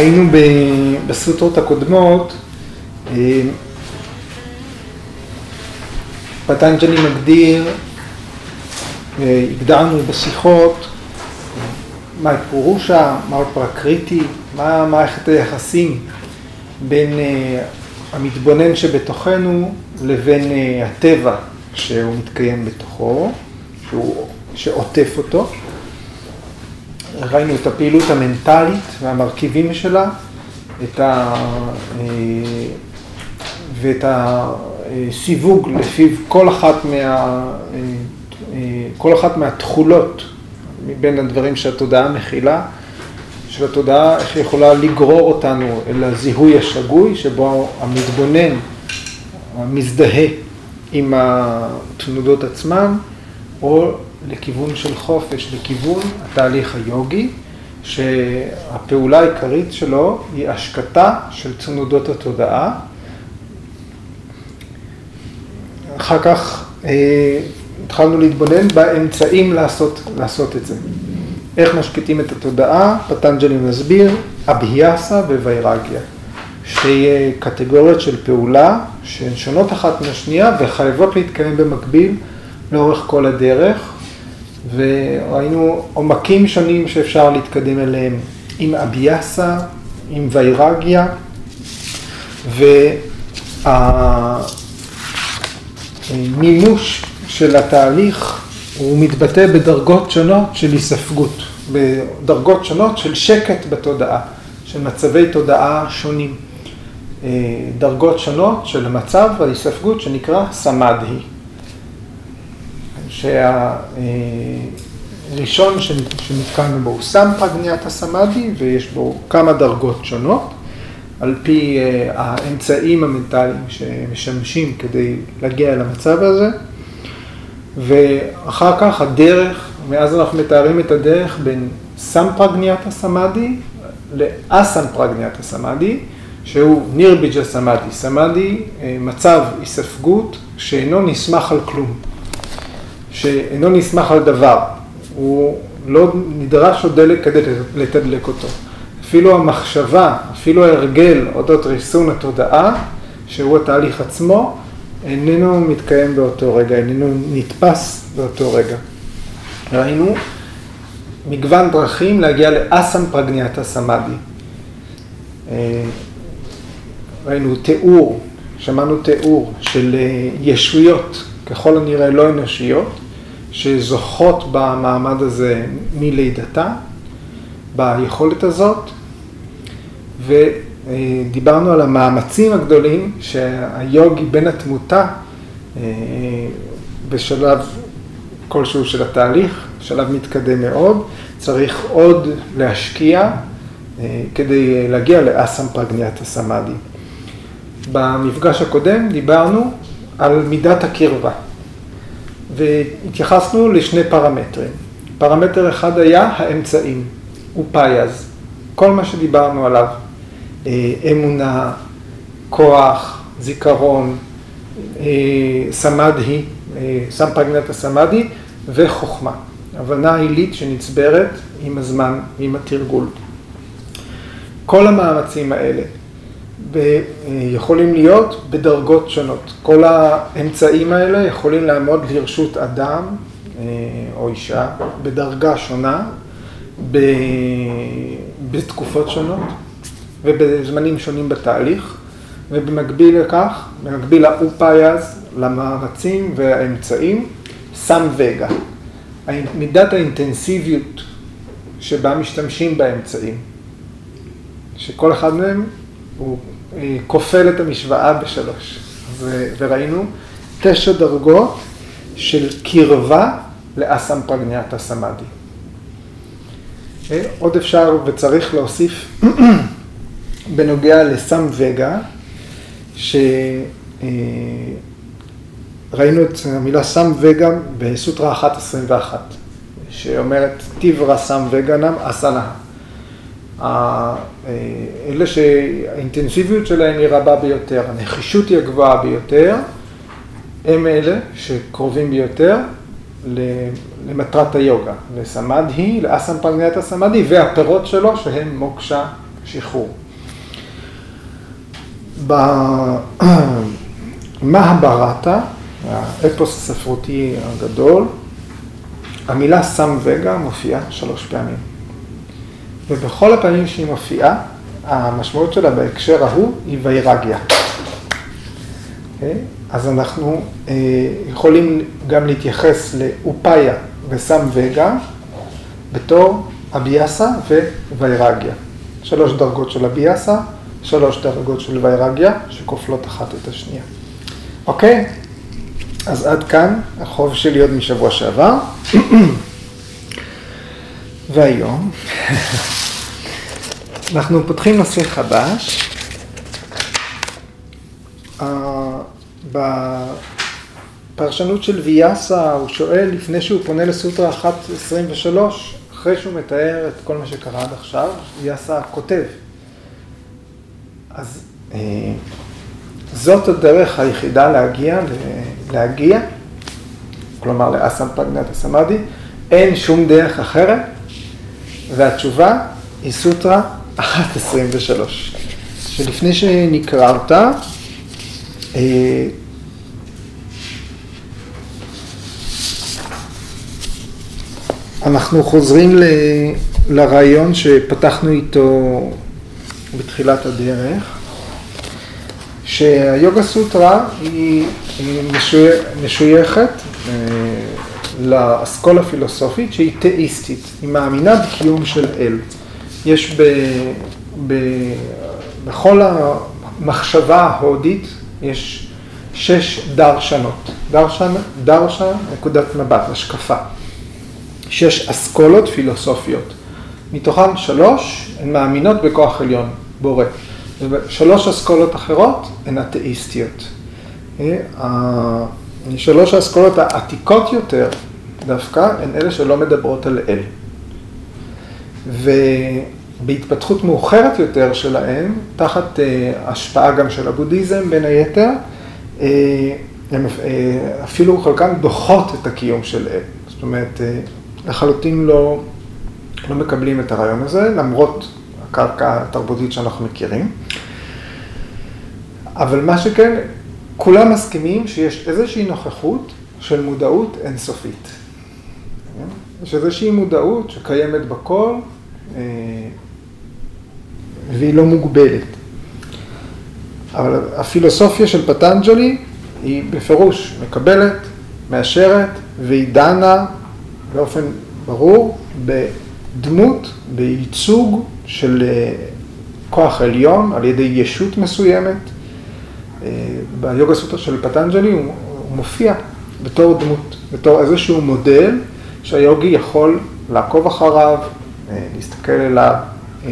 ראינו בסוטרות הקודמות, אה, פטנג'לי מגדיר, אה, הגדרנו בשיחות, מה פירושה, מה פרקריטי, מה מערכת היחסים בין המתבונן שבתוכנו לבין הטבע שהוא מתקיים בתוכו, שהוא, שעוטף אותו. ראינו את הפעילות המנטלית והמרכיבים שלה, את ה... אה, ואת הסיווג לפיו כל אחת, מה... אה, אה, כל אחת מהתכולות מבין הדברים שהתודעה מכילה, של התודעה, איך היא יכולה לגרור אותנו אל הזיהוי השגוי, שבו המתבונן מזדהה עם התנודות עצמן, או לכיוון של חופש, לכיוון התהליך היוגי, שהפעולה העיקרית שלו היא השקטה של צנודות התודעה. אחר כך אה, התחלנו להתבונן באמצעים לעשות, לעשות את זה. איך משקיטים את התודעה, פטנג'לי מסביר, אבהיאסה וויירגיה. שתי קטגוריות של פעולה שהן שונות אחת מהשנייה וחייבות להתקיים במקביל לאורך כל הדרך. וראינו עומקים שונים שאפשר להתקדם אליהם עם אביאסה, עם ויירגיה, והמימוש של התהליך הוא מתבטא בדרגות שונות של היספגות, בדרגות שונות של שקט בתודעה, של מצבי תודעה שונים. דרגות שונות של מצב ההיספגות שנקרא סמדהי. שהראשון שנתקלנו בו הוא סם פרגניית הסמאדי ויש בו כמה דרגות שונות. על פי אה, האמצעים המנטליים שמשמשים כדי להגיע אל המצב הזה. ואחר כך הדרך, מאז אנחנו מתארים את הדרך בין סם פרגניית הסמאדי לאסם פרגניית הסמאדי שהוא נירביג'ה סמאדי, סמאדי אה, מצב היספגות שאינו נסמך על כלום. שאינו נסמך על דבר, הוא לא נדרש עוד דלק כדי לתדלק אותו. אפילו המחשבה, אפילו ההרגל אודות ריסון התודעה, שהוא התהליך עצמו, איננו מתקיים באותו רגע, איננו נתפס באותו רגע. ראינו מגוון דרכים להגיע לאסם פרגניאטה סמאדי. אה, ראינו תיאור, שמענו תיאור של אה, ישויות, ככל הנראה לא אנושיות, שזוכות במעמד הזה מלידתה, ביכולת הזאת, ודיברנו על המאמצים הגדולים שהיוגי בן התמותה אה, בשלב כלשהו של התהליך, שלב מתקדם מאוד, צריך עוד להשקיע אה, כדי להגיע ל asamprajnata samadhi. במפגש הקודם דיברנו על מידת הקרבה. והתייחסנו לשני פרמטרים. פרמטר אחד היה האמצעים, ה upayas. כל מה שדיברנו עליו, אה, אמונה, כוח, זיכרון, אה, סמדהי, אה, סמפגנת הסמדהי וחוכמה. הבנה עילית שנצברת עם הזמן, עם התרגול. כל המאמצים האלה ויכולים להיות בדרגות שונות. כל האמצעים האלה יכולים לעמוד לרשות אדם אה, או אישה בדרגה שונה, בתקופות שונות ובזמנים שונים בתהליך, ובמקביל לכך, במקביל לאופייז, למאמצים והאמצעים, סם וגה. מידת האינטנסיביות שבה משתמשים באמצעים, שכל אחד מהם הוא אה, כופל את המשוואה בשלוש. וראינו תשע דרגות של קרבה לאסם פרגניאטה סמאדי. אה, עוד אפשר וצריך להוסיף בנוגע לסם וגה, שראינו אה, את המילה סם וגה בסוטרה 1.21, שאומרת טיברה סם וגנם אסנה. אלה שהאינטנסיביות שלהם היא רבה ביותר, הנחישות היא הגבוהה ביותר, הם אלה שקרובים ביותר למטרת היוגה, לסמדהי, לאסם פרגניית הסמדהי, והפירות שלו שהם מוקשה שחרור. במהברתה, האפוס הספרותי הגדול, המילה סם וגה מופיעה שלוש פעמים. ובכל הפעמים שהיא מופיעה, המשמעות שלה בהקשר ההוא היא ויירגיה. Okay? אוקיי? אז אנחנו אה, יכולים גם להתייחס לאופאיה וסם וגה בתור אביאסה וויירגיה. שלוש דרגות של אביאסה, שלוש דרגות של ויירגיה, שכופלות אחת את השנייה. אוקיי? אז עד כאן החוב שלי עוד משבוע שעבר. והיום אנחנו פותחים נושא חדש. בפרשנות של ויאסה הוא שואל לפני שהוא פונה לסוטרה 1.23, אחרי שהוא מתאר את כל מה שקרה עד עכשיו, ויאסה כותב. אז אה, זאת הדרך היחידה להגיע, להגיע, כלומר לאסם פגנת הסמאדי, אין שום דרך אחרת, והתשובה היא סוטרה 1.23, שלפני שנקרא אותה, אה, אנחנו חוזרים ל, לרעיון שפתחנו איתו בתחילת הדרך, שהיוגה סוטרה היא, היא משויכת אה, לאסכולה פילוסופית שהיא תאיסטית, היא מאמינה בקיום של אל. יש ב, ב, בכל המחשבה ההודית, יש שש דרשנות. דרשן, דרשה, נקודת מבט, השקפה. שש אסכולות פילוסופיות. מתוכן שלוש הן מאמינות בכוח עליון, בורא. ושלוש אסכולות אחרות הן אתאיסטיות. אה, שלוש האסכולות העתיקות יותר דווקא הן אלה שלא מדברות על אל. ובהתפתחות מאוחרת יותר שלהם, תחת uh, השפעה גם של הבודהיזם בין היתר, uh, הם uh, אפילו חלקם דוחות את הקיום של אל. זאת אומרת, uh, לחלוטין לא, לא מקבלים את הרעיון הזה, למרות הקרקע התרבותית שאנחנו מכירים. אבל מה שכן, כולם מסכימים שיש איזושהי נוכחות של מודעות אינסופית. יש איזושהי מודעות שקיימת בכל, אה, והיא לא מוגבלת. אבל הפילוסופיה של פטנג'לי היא בפירוש מקבלת, מאשרת, והיא דנה באופן ברור בדמות, בייצוג של אה, כוח עליון על ידי ישות מסוימת. אה, ביוגה סוטרה של פטנג'לי הוא מופיע בתור דמות, בתור איזשהו מודל שהיוגי יכול לעקוב אחריו, אה, להסתכל אליו, אה,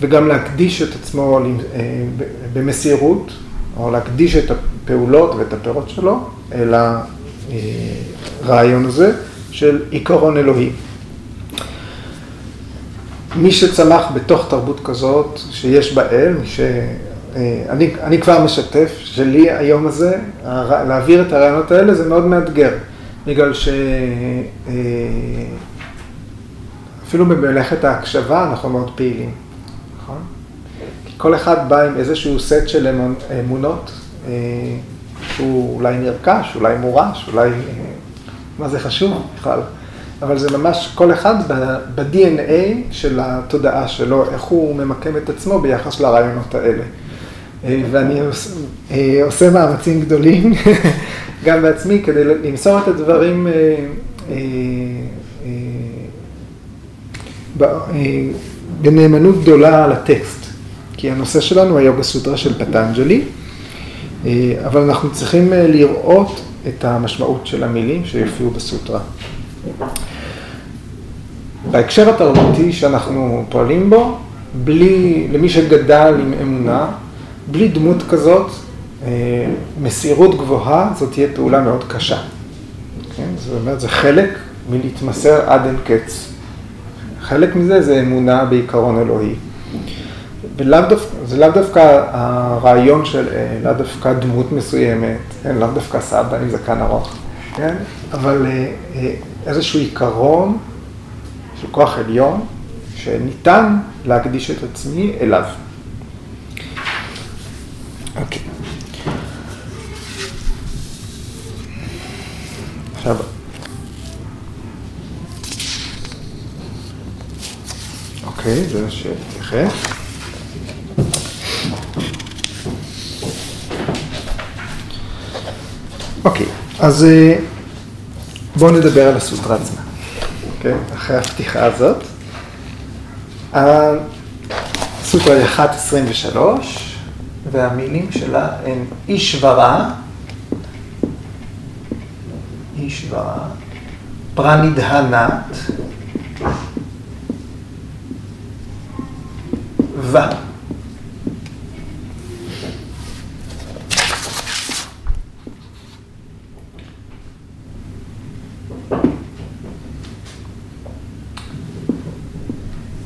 וגם להקדיש את עצמו אה, במסירות, או להקדיש את הפעולות ואת הפירות שלו אל הרעיון הזה של עיקרון אלוהי. מי שצמח בתוך תרבות כזאת, שיש בה אל, ש... אני, אני כבר משתף שלי היום הזה, להעביר את הרעיונות האלה זה מאוד מאתגר. בגלל שאפילו אה, במלאכת ההקשבה אנחנו מאוד פעילים, נכון? כי כל אחד בא עם איזשהו סט של אמונות אה, שהוא אולי נרכש, אולי מורש, אולי... אה, מה זה חשוב בכלל? אבל זה ממש כל אחד ב-DNA של התודעה שלו, איך הוא ממקם את עצמו ביחס לרעיונות האלה. ואני עושה מאמצים גדולים גם בעצמי, כדי למסור את הדברים אה, אה, אה, בנאמנות גדולה על הטקסט. כי הנושא שלנו היה בסוטרה של פטנג'לי, אבל אנחנו צריכים לראות את המשמעות של המילים שיופיעו בסוטרה. בהקשר התרבותי שאנחנו פועלים בו, בלי, למי שגדל עם אמונה, בלי דמות כזאת, אה, מסירות גבוהה, זאת תהיה פעולה מאוד קשה. כן? זאת אומרת, זה חלק מלהתמסר עד אין קץ. חלק מזה זה אמונה בעיקרון אלוהי. ולאו דווקא, זה לאו דווקא הרעיון של, אה, לאו דווקא דמות מסוימת, כן? לאו דווקא סבא עם זקן ארוך, כן? אבל אה, איזשהו עיקרון של כוח עליון, שניתן להקדיש את עצמי אליו. אוקיי. עכשיו, אוקיי, זה שתתייחס. אוקיי, אז אה, בואו נדבר על הסוטרה עצמה, אוקיי? אחרי הפתיחה הזאת. הסוטרה היא 1.23, והמילים שלה הן אישברה, אישברה, פרנידהנת, ו.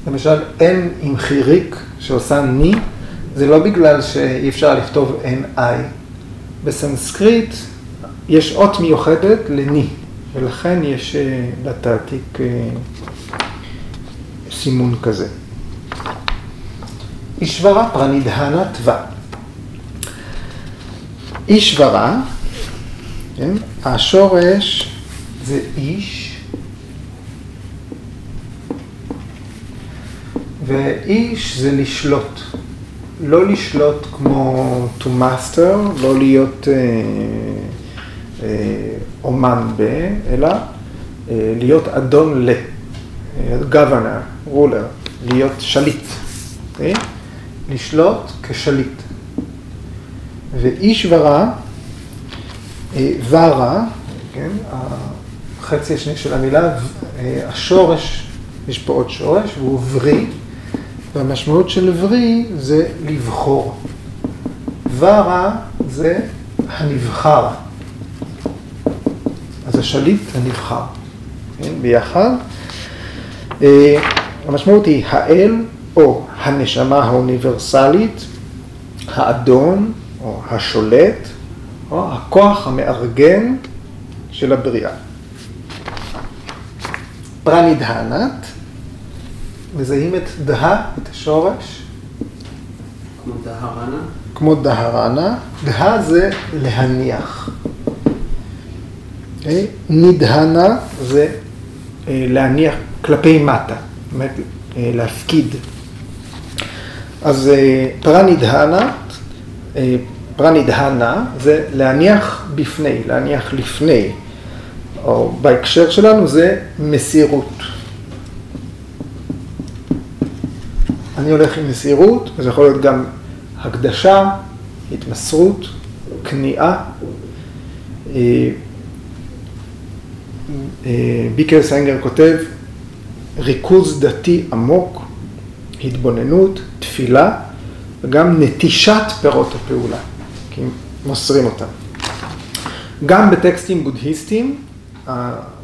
למשל, אין עם חיריק שעושה ני, זה לא בגלל שאי אפשר לכתוב NI. בסנסקריט יש אות מיוחדת לני, ולכן יש לתעתיק סימון כזה. אישברה פרנידהנה תווה. אישברה, כן, השורש זה איש, ואיש זה לשלוט. לא לשלוט כמו to master, לא להיות אה, אה, אומן ב, אלא אה, להיות אדון ל, אה, governor, ruler, להיות שליט. Okay? אוקיי? לשלוט כשליט. ואיש ורע, אה, ורע, כן, החצי השני של המילה, אה, השורש, יש פה עוד שורש, והוא ורי, והמשמעות של ורי זה לבחור. ורע זה הנבחר. אז השליט הנבחר, כן, ביחד. אה, המשמעות היא האל או הנשמה האוניברסלית, האדון או השולט, או הכוח המארגן של הבריאה. פרנידהנת, מזהים את דה, את השורש. כמו דהרנה? כמו דהרנה. דה זה להניח. Okay. אוקיי? נידהנה זה אה, להניח כלפי מטה, זאת אומרת אה, להפקיד אז אה, פרנידהנה, אה, פרנידהנה זה להניח בפני, להניח לפני, או בהקשר שלנו זה מסירות. אני הולך עם מסירות, זה יכול להיות גם הקדשה, התמסרות, כניעה. אה, ביקר סיינגר כותב, ריכוז דתי עמוק, התבוננות, תפילה וגם נטישת פירות הפעולה, כי מוסרים אותם. גם בטקסטים בודהיסטיים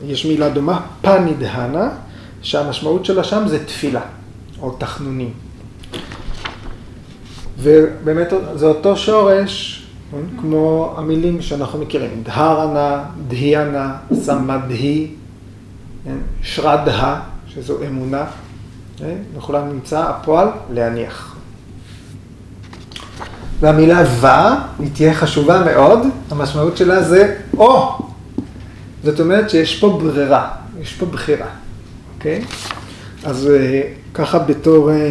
יש מילה דומה, פנידהנה, שהמשמעות שלה שם זה תפילה, או תחנונים. ובאמת זה אותו שורש, כן, כמו המילים שאנחנו מכירים, דהרנה, דהיאנה, סמדהי, כן, שרדה, שזו אמונה. לכולם נמצא הפועל להניח. והמילה ו, היא תהיה חשובה מאוד, המשמעות שלה זה או. זאת אומרת שיש פה ברירה, יש פה בחירה, אוקיי? אז אה, ככה בתור אה, אה,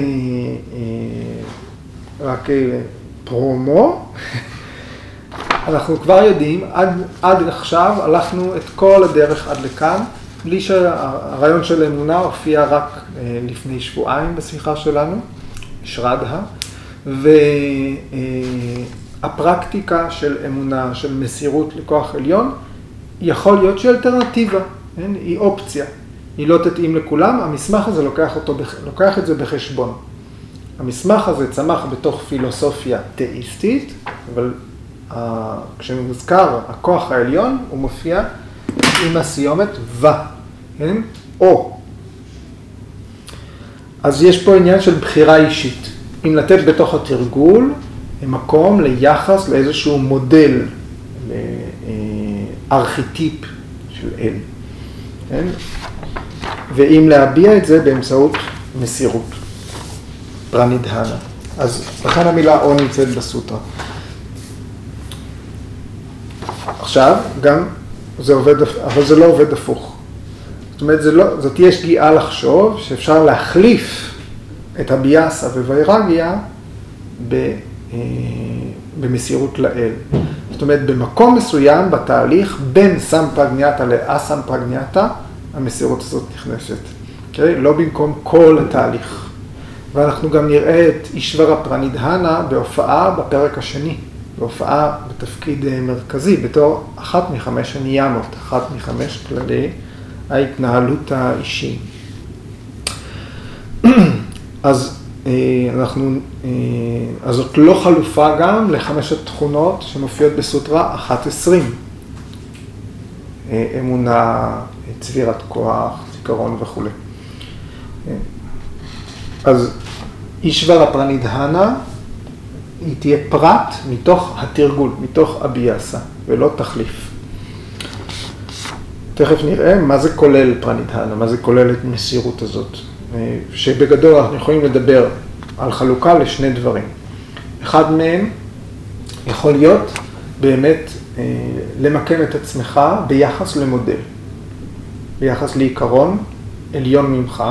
רק פרומו, אנחנו כבר יודעים, עד, עד עכשיו הלכנו את כל הדרך עד לכאן. בלי שהרעיון של אמונה הופיע רק לפני שבועיים בשיחה שלנו, שרדה, והפרקטיקה של אמונה, של מסירות לכוח עליון, יכול להיות שהיא אלטרנטיבה, כן? היא אופציה. היא לא תתאים לכולם, המסמך הזה לוקח, אותו, לוקח את זה בחשבון. המסמך הזה צמח בתוך פילוסופיה תאיסטית, אבל uh, כשמוזכר הכוח העליון, הוא מופיע עם הסיומת ו, כן? או. אז יש פה עניין של בחירה אישית. אם לתת בתוך התרגול מקום ליחס לאיזשהו מודל, לארכיטיפ של אל. כן? ואם להביע את זה באמצעות מסירות, פרנידהנה. אז לכן המילה או נמצאת בסוטרה. עכשיו, גם זה עובד, אבל זה לא עובד הפוך. זאת אומרת, לא, זאת תהיה שגיאה לחשוב שאפשר להחליף את הביאסה ווירגיה אה, במסירות לאל. זאת אומרת, במקום מסוים בתהליך, בין סמפרגניאטה לאסמפרגניאטה, המסירות הזאת נכנסת. Okay? אוקיי? לא במקום כל התהליך. ואנחנו גם נראה את אישברה פרנידהנה בהופעה בפרק השני, בהופעה בתפקיד אה, מרכזי, בתור אחת מחמש הניאמות, אחת מחמש כללי ההתנהלות האישי. אז אה, אנחנו, אה, אז זאת לא חלופה גם לחמש התכונות שמופיעות בסוטרה 11. אמונה, צבירת כוח, זיכרון וכולי. אז אישבר הפרנידהנה, היא תהיה פרט מתוך התרגול, מתוך אביאסה, ולא תחליף. תכף נראה מה זה כולל פרנידהנה, מה זה כולל את המסירות הזאת. שבגדול אנחנו יכולים לדבר על חלוקה לשני דברים. אחד מהם יכול להיות באמת אה, למקם את עצמך ביחס למודל, ביחס לעיקרון עליון ממך,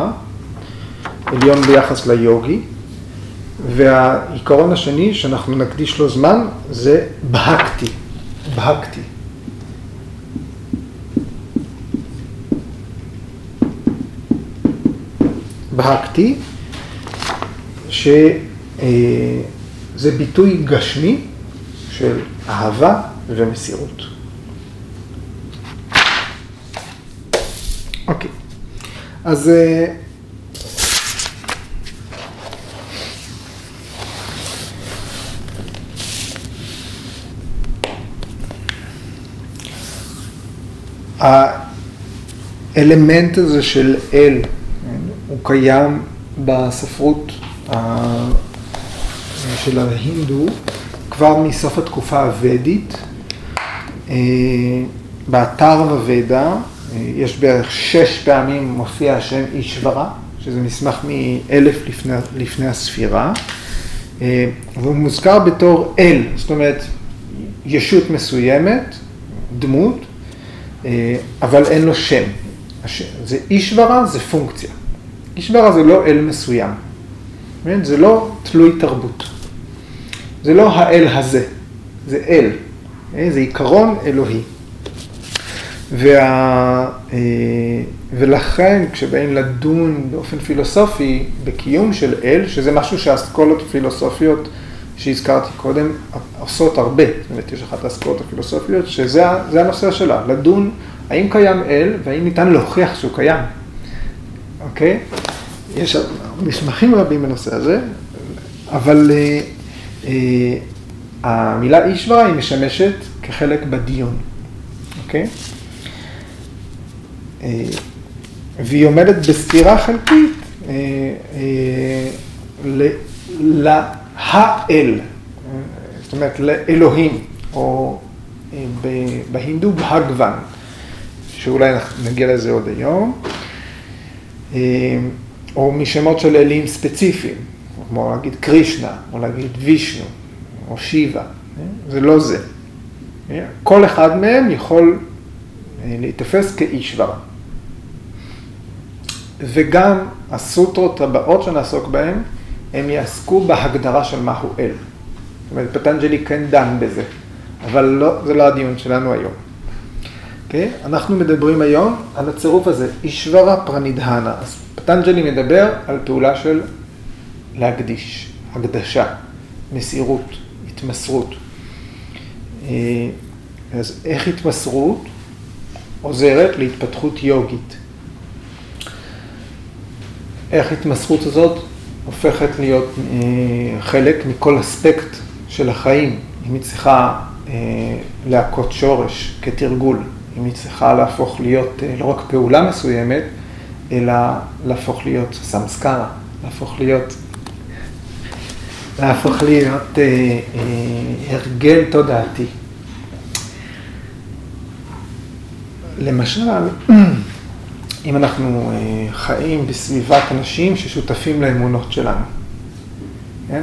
עליון ביחס ליוגי, והעיקרון השני שאנחנו נקדיש לו זמן זה בהקתי, בהקתי. בהקתי, שזה ביטוי גשמי של אהבה ומסירות. אוקיי, אז אה, האלמנט הזה של אל, הוא קיים בספרות של ההינדו כבר מסוף התקופה הוודית. אה, באתר וודה יש בערך שש פעמים מופיע השם אישברה, שזה מסמך מאלף לפני, לפני הספירה, אה, והוא מוזכר בתור אל, זאת אומרת ישות מסוימת, דמות, אה, אבל אין לו שם. זה אישברה, זה פונקציה. אישברה זה לא אל מסוים. זה לא תלוי תרבות. זה לא האל הזה, זה אל. אה, זה עיקרון אלוהי. וה, אה, ולכן כשבאים לדון באופן פילוסופי בקיום של אל, שזה משהו שהאסכולות הפילוסופיות שהזכרתי קודם עושות הרבה, זאת אומרת יש אחת האסכולות הפילוסופיות שזה הנושא שלה, לדון האם קיים אל והאם ניתן להוכיח שהוא קיים, אוקיי? יש מסמכים רבים בנושא הזה, אבל אה, המילה אישברה היא משמשת כחלק בדיון, אוקיי? אה, והיא עומדת בסתירה חלקית אה, אה, להאל, זאת אומרת לאלוהים, או בהינדו בהגוון, שאולי נגיע לזה עוד היום, או משמות של אלים ספציפיים, כמו להגיד קרישנה, או להגיד וישנו, או שיבה, זה לא זה. כל אחד מהם יכול להיתפס כאישברה. וגם הסוטרות הבאות שנעסוק בהן, הם יעסקו בהגדרה של מהו אל. זאת אומרת, פטנג'לי כן דן בזה, אבל לא, זה לא הדיון שלנו היום. Okay? אוקיי? אנחנו מדברים היום על הצירוף הזה, אישברה פרנידהנה. אז פטנג'לי מדבר על פעולה של להקדיש, הקדשה, מסירות, התמסרות. אה, אז איך התמסרות עוזרת להתפתחות יוגית? איך התמסכות הזאת הופכת להיות אה, חלק מכל אספקט של החיים. אם היא צריכה אה, להכות שורש כתרגול, אם היא צריכה להפוך להיות אה, לא רק פעולה מסוימת, אלא להפוך להיות סמסקרה, להפוך להיות, להפוך להיות אה, אה, הרגל תודעתי. למשל, אם אנחנו חיים בסביבת אנשים ששותפים לאמונות שלנו, כן?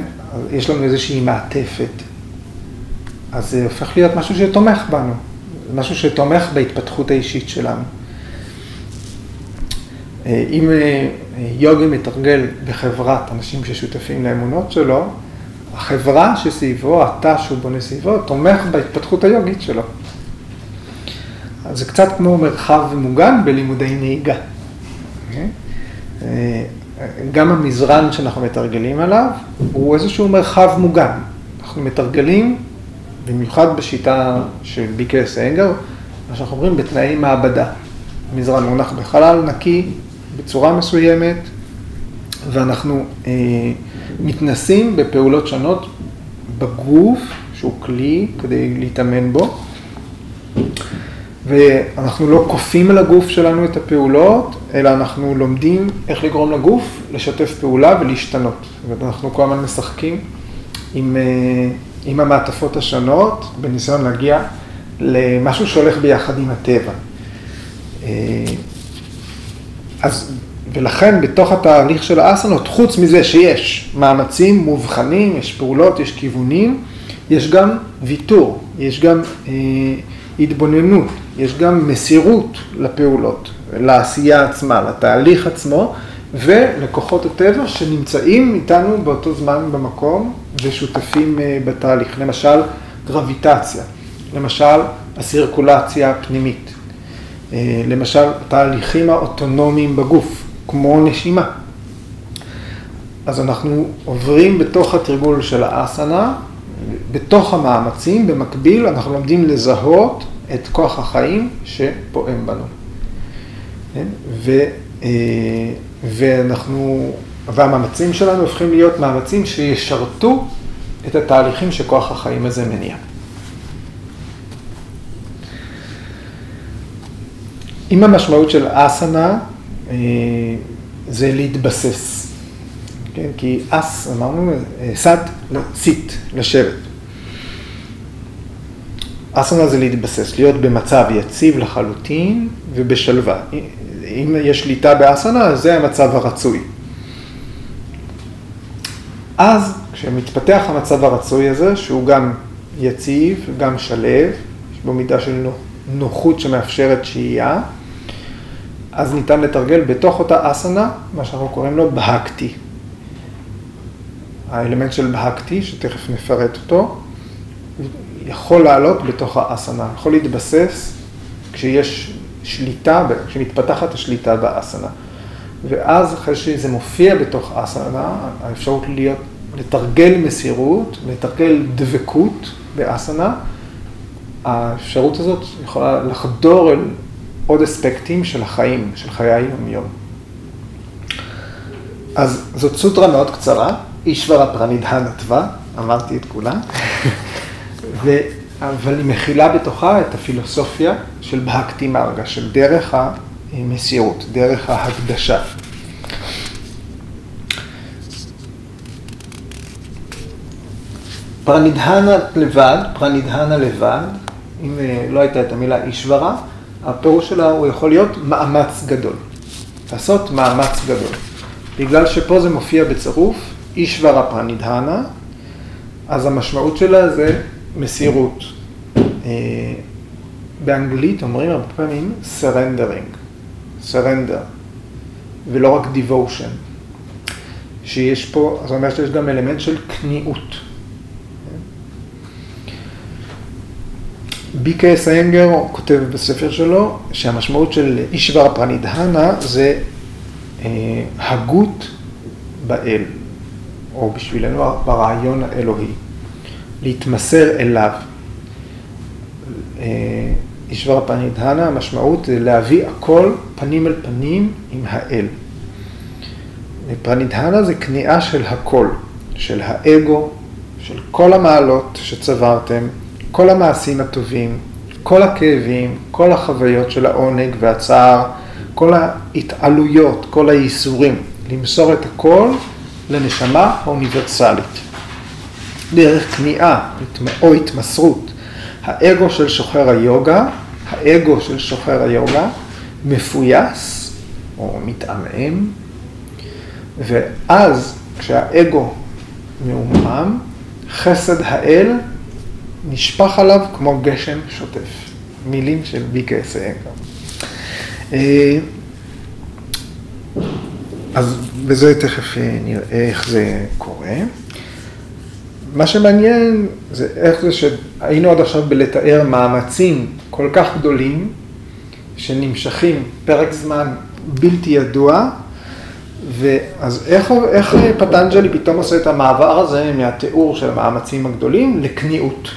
יש לנו איזושהי מעטפת, אז זה הופך להיות משהו שתומך בנו, משהו שתומך בהתפתחות האישית שלנו. אם יוגי מתרגל בחברת אנשים ששותפים לאמונות שלו, החברה שסביבו, התא שהוא בונה סביבו, תומך בהתפתחות היוגית שלו. אז זה קצת כמו מרחב מוגן בלימודי נהיגה. אה, גם המזרן שאנחנו מתרגלים עליו הוא איזשהו מרחב מוגן. אנחנו מתרגלים, במיוחד בשיטה של ביקרס אנגר, מה שאנחנו אומרים בתנאי מעבדה. מזרן מונח בחלל נקי, בצורה מסוימת, ואנחנו אה, מתנסים בפעולות שונות בגוף, שהוא כלי כדי להתאמן בו, ואנחנו לא כופים על הגוף שלנו את הפעולות, אלא אנחנו לומדים איך לגרום לגוף לשתף פעולה ולהשתנות. זאת אומרת, אנחנו כל הזמן משחקים עם, אה, עם המעטפות השונות, בניסיון להגיע למשהו שהולך ביחד עם הטבע. אה, אז ולכן בתוך התהליך של האסנות, חוץ מזה שיש מאמצים מובחנים, יש פעולות, יש כיוונים, יש גם ויתור, יש גם אה, התבוננות, יש גם מסירות לפעולות, לעשייה עצמה, לתהליך עצמו, ולכוחות הטבע שנמצאים איתנו באותו זמן במקום ושותפים אה, בתהליך. למשל, גרביטציה, למשל, הסירקולציה הפנימית, אה, למשל, תהליכים האוטונומיים בגוף. כמו נשימה. אז אנחנו עוברים בתוך התרגול של האסנה, בתוך המאמצים, במקביל אנחנו לומדים לזהות את כוח החיים שפועם בנו. כן? ו, אה, ואנחנו, והמאמצים שלנו הופכים להיות מאמצים שישרתו את התהליכים שכוח החיים הזה מניע. עם המשמעות של אסנה, זה להתבסס. כן? כי אס, אמרנו, סד, סיט, לשבת. אסנה זה להתבסס, להיות במצב יציב לחלוטין ובשלווה. אם יש שליטה באסנה, זה המצב הרצוי. אז כשמתפתח המצב הרצוי הזה, שהוא גם יציב, גם שלו, יש בו מידה של נוחות שמאפשרת שהייה, אז ניתן לתרגל בתוך אותה אסנה, מה שאנחנו קוראים לו בהקטי. האלמנט של בהקטי, שתכף נפרט אותו, יכול לעלות בתוך האסנה, יכול להתבסס כשיש שליטה, כשמתפתחת השליטה באסנה. ואז אחרי שזה מופיע בתוך אסנה, האפשרות להיות, לתרגל מסירות, לתרגל דבקות באסנה, האפשרות הזאת יכולה לחדור אל עוד אספקטים של החיים, של חיי היום-יום. אז זאת סוטרה מאוד קצרה, אישברה פרנידהנה טווה, אמרתי את כולה, ו... אבל היא מכילה בתוכה את הפילוסופיה של בהקטי מרגה, של דרך המסירות, דרך ההקדשה. פרנידהנה לבד, פרנידהנה לבד, אם אה, לא הייתה את המילה אישברה, הפירוש שלה הוא יכול להיות מאמץ גדול. לעשות מאמץ גדול. בגלל שפה זה מופיע בצירוף, אישברה פרנידהנה, אז המשמעות שלה זה מסירות. אה, באנגלית אומרים הרבה פעמים surrendering, surrender, ולא רק devotion. שיש פה, זאת אומרת שיש גם אלמנט של כניעות. ביקס איינגר כותב בספר שלו שהמשמעות של אישבר פרנידהנה זה אה, הגות באל, או בשבילנו ברעיון האלוהי, להתמסר אליו. אה, אישבר פרנידהנה, המשמעות זה להביא הכל פנים אל פנים עם האל. פרנידהנה זה כניעה של הכל, של האגו, של כל המעלות שצברתם. כל המעשים הטובים, כל הכאבים, כל החוויות של העונג והצער, כל ההתעלויות, כל הייסורים, למסור את הכל לנשמה האוניברסלית. דרך כניעה או התמסרות, האגו של שוחר היוגה, האגו של שוחר היוגה, מפויס או מתעמעם, ואז כשהאגו מעומעם, חסד האל נשפך עליו כמו גשם שוטף. מילים של BKSM. אה, אז בזה תכף אה, נראה איך זה קורה. מה שמעניין זה איך זה שהיינו עד עכשיו בלתאר מאמצים כל כך גדולים שנמשכים פרק זמן בלתי ידוע, ואז איך, איך פטנג'לי פתאום עושה את המעבר הזה מהתיאור של המאמצים הגדולים לכניעות,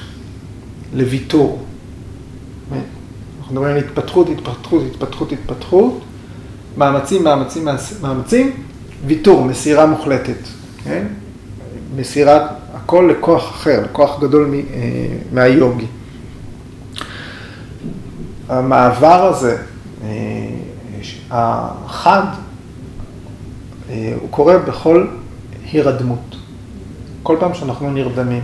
לוויתור. אנחנו מדברים על התפתחות, התפתחות, התפתחות, התפתחות, מאמצים, מאמצים, מאמצים, ויתור, מסירה מוחלטת, כן? מסירת הכל לכוח אחר, לכוח גדול אה, מהיוגי. המעבר הזה, אה, החד, אה, הוא קורה בכל הירדמות. כל פעם שאנחנו נרדמים,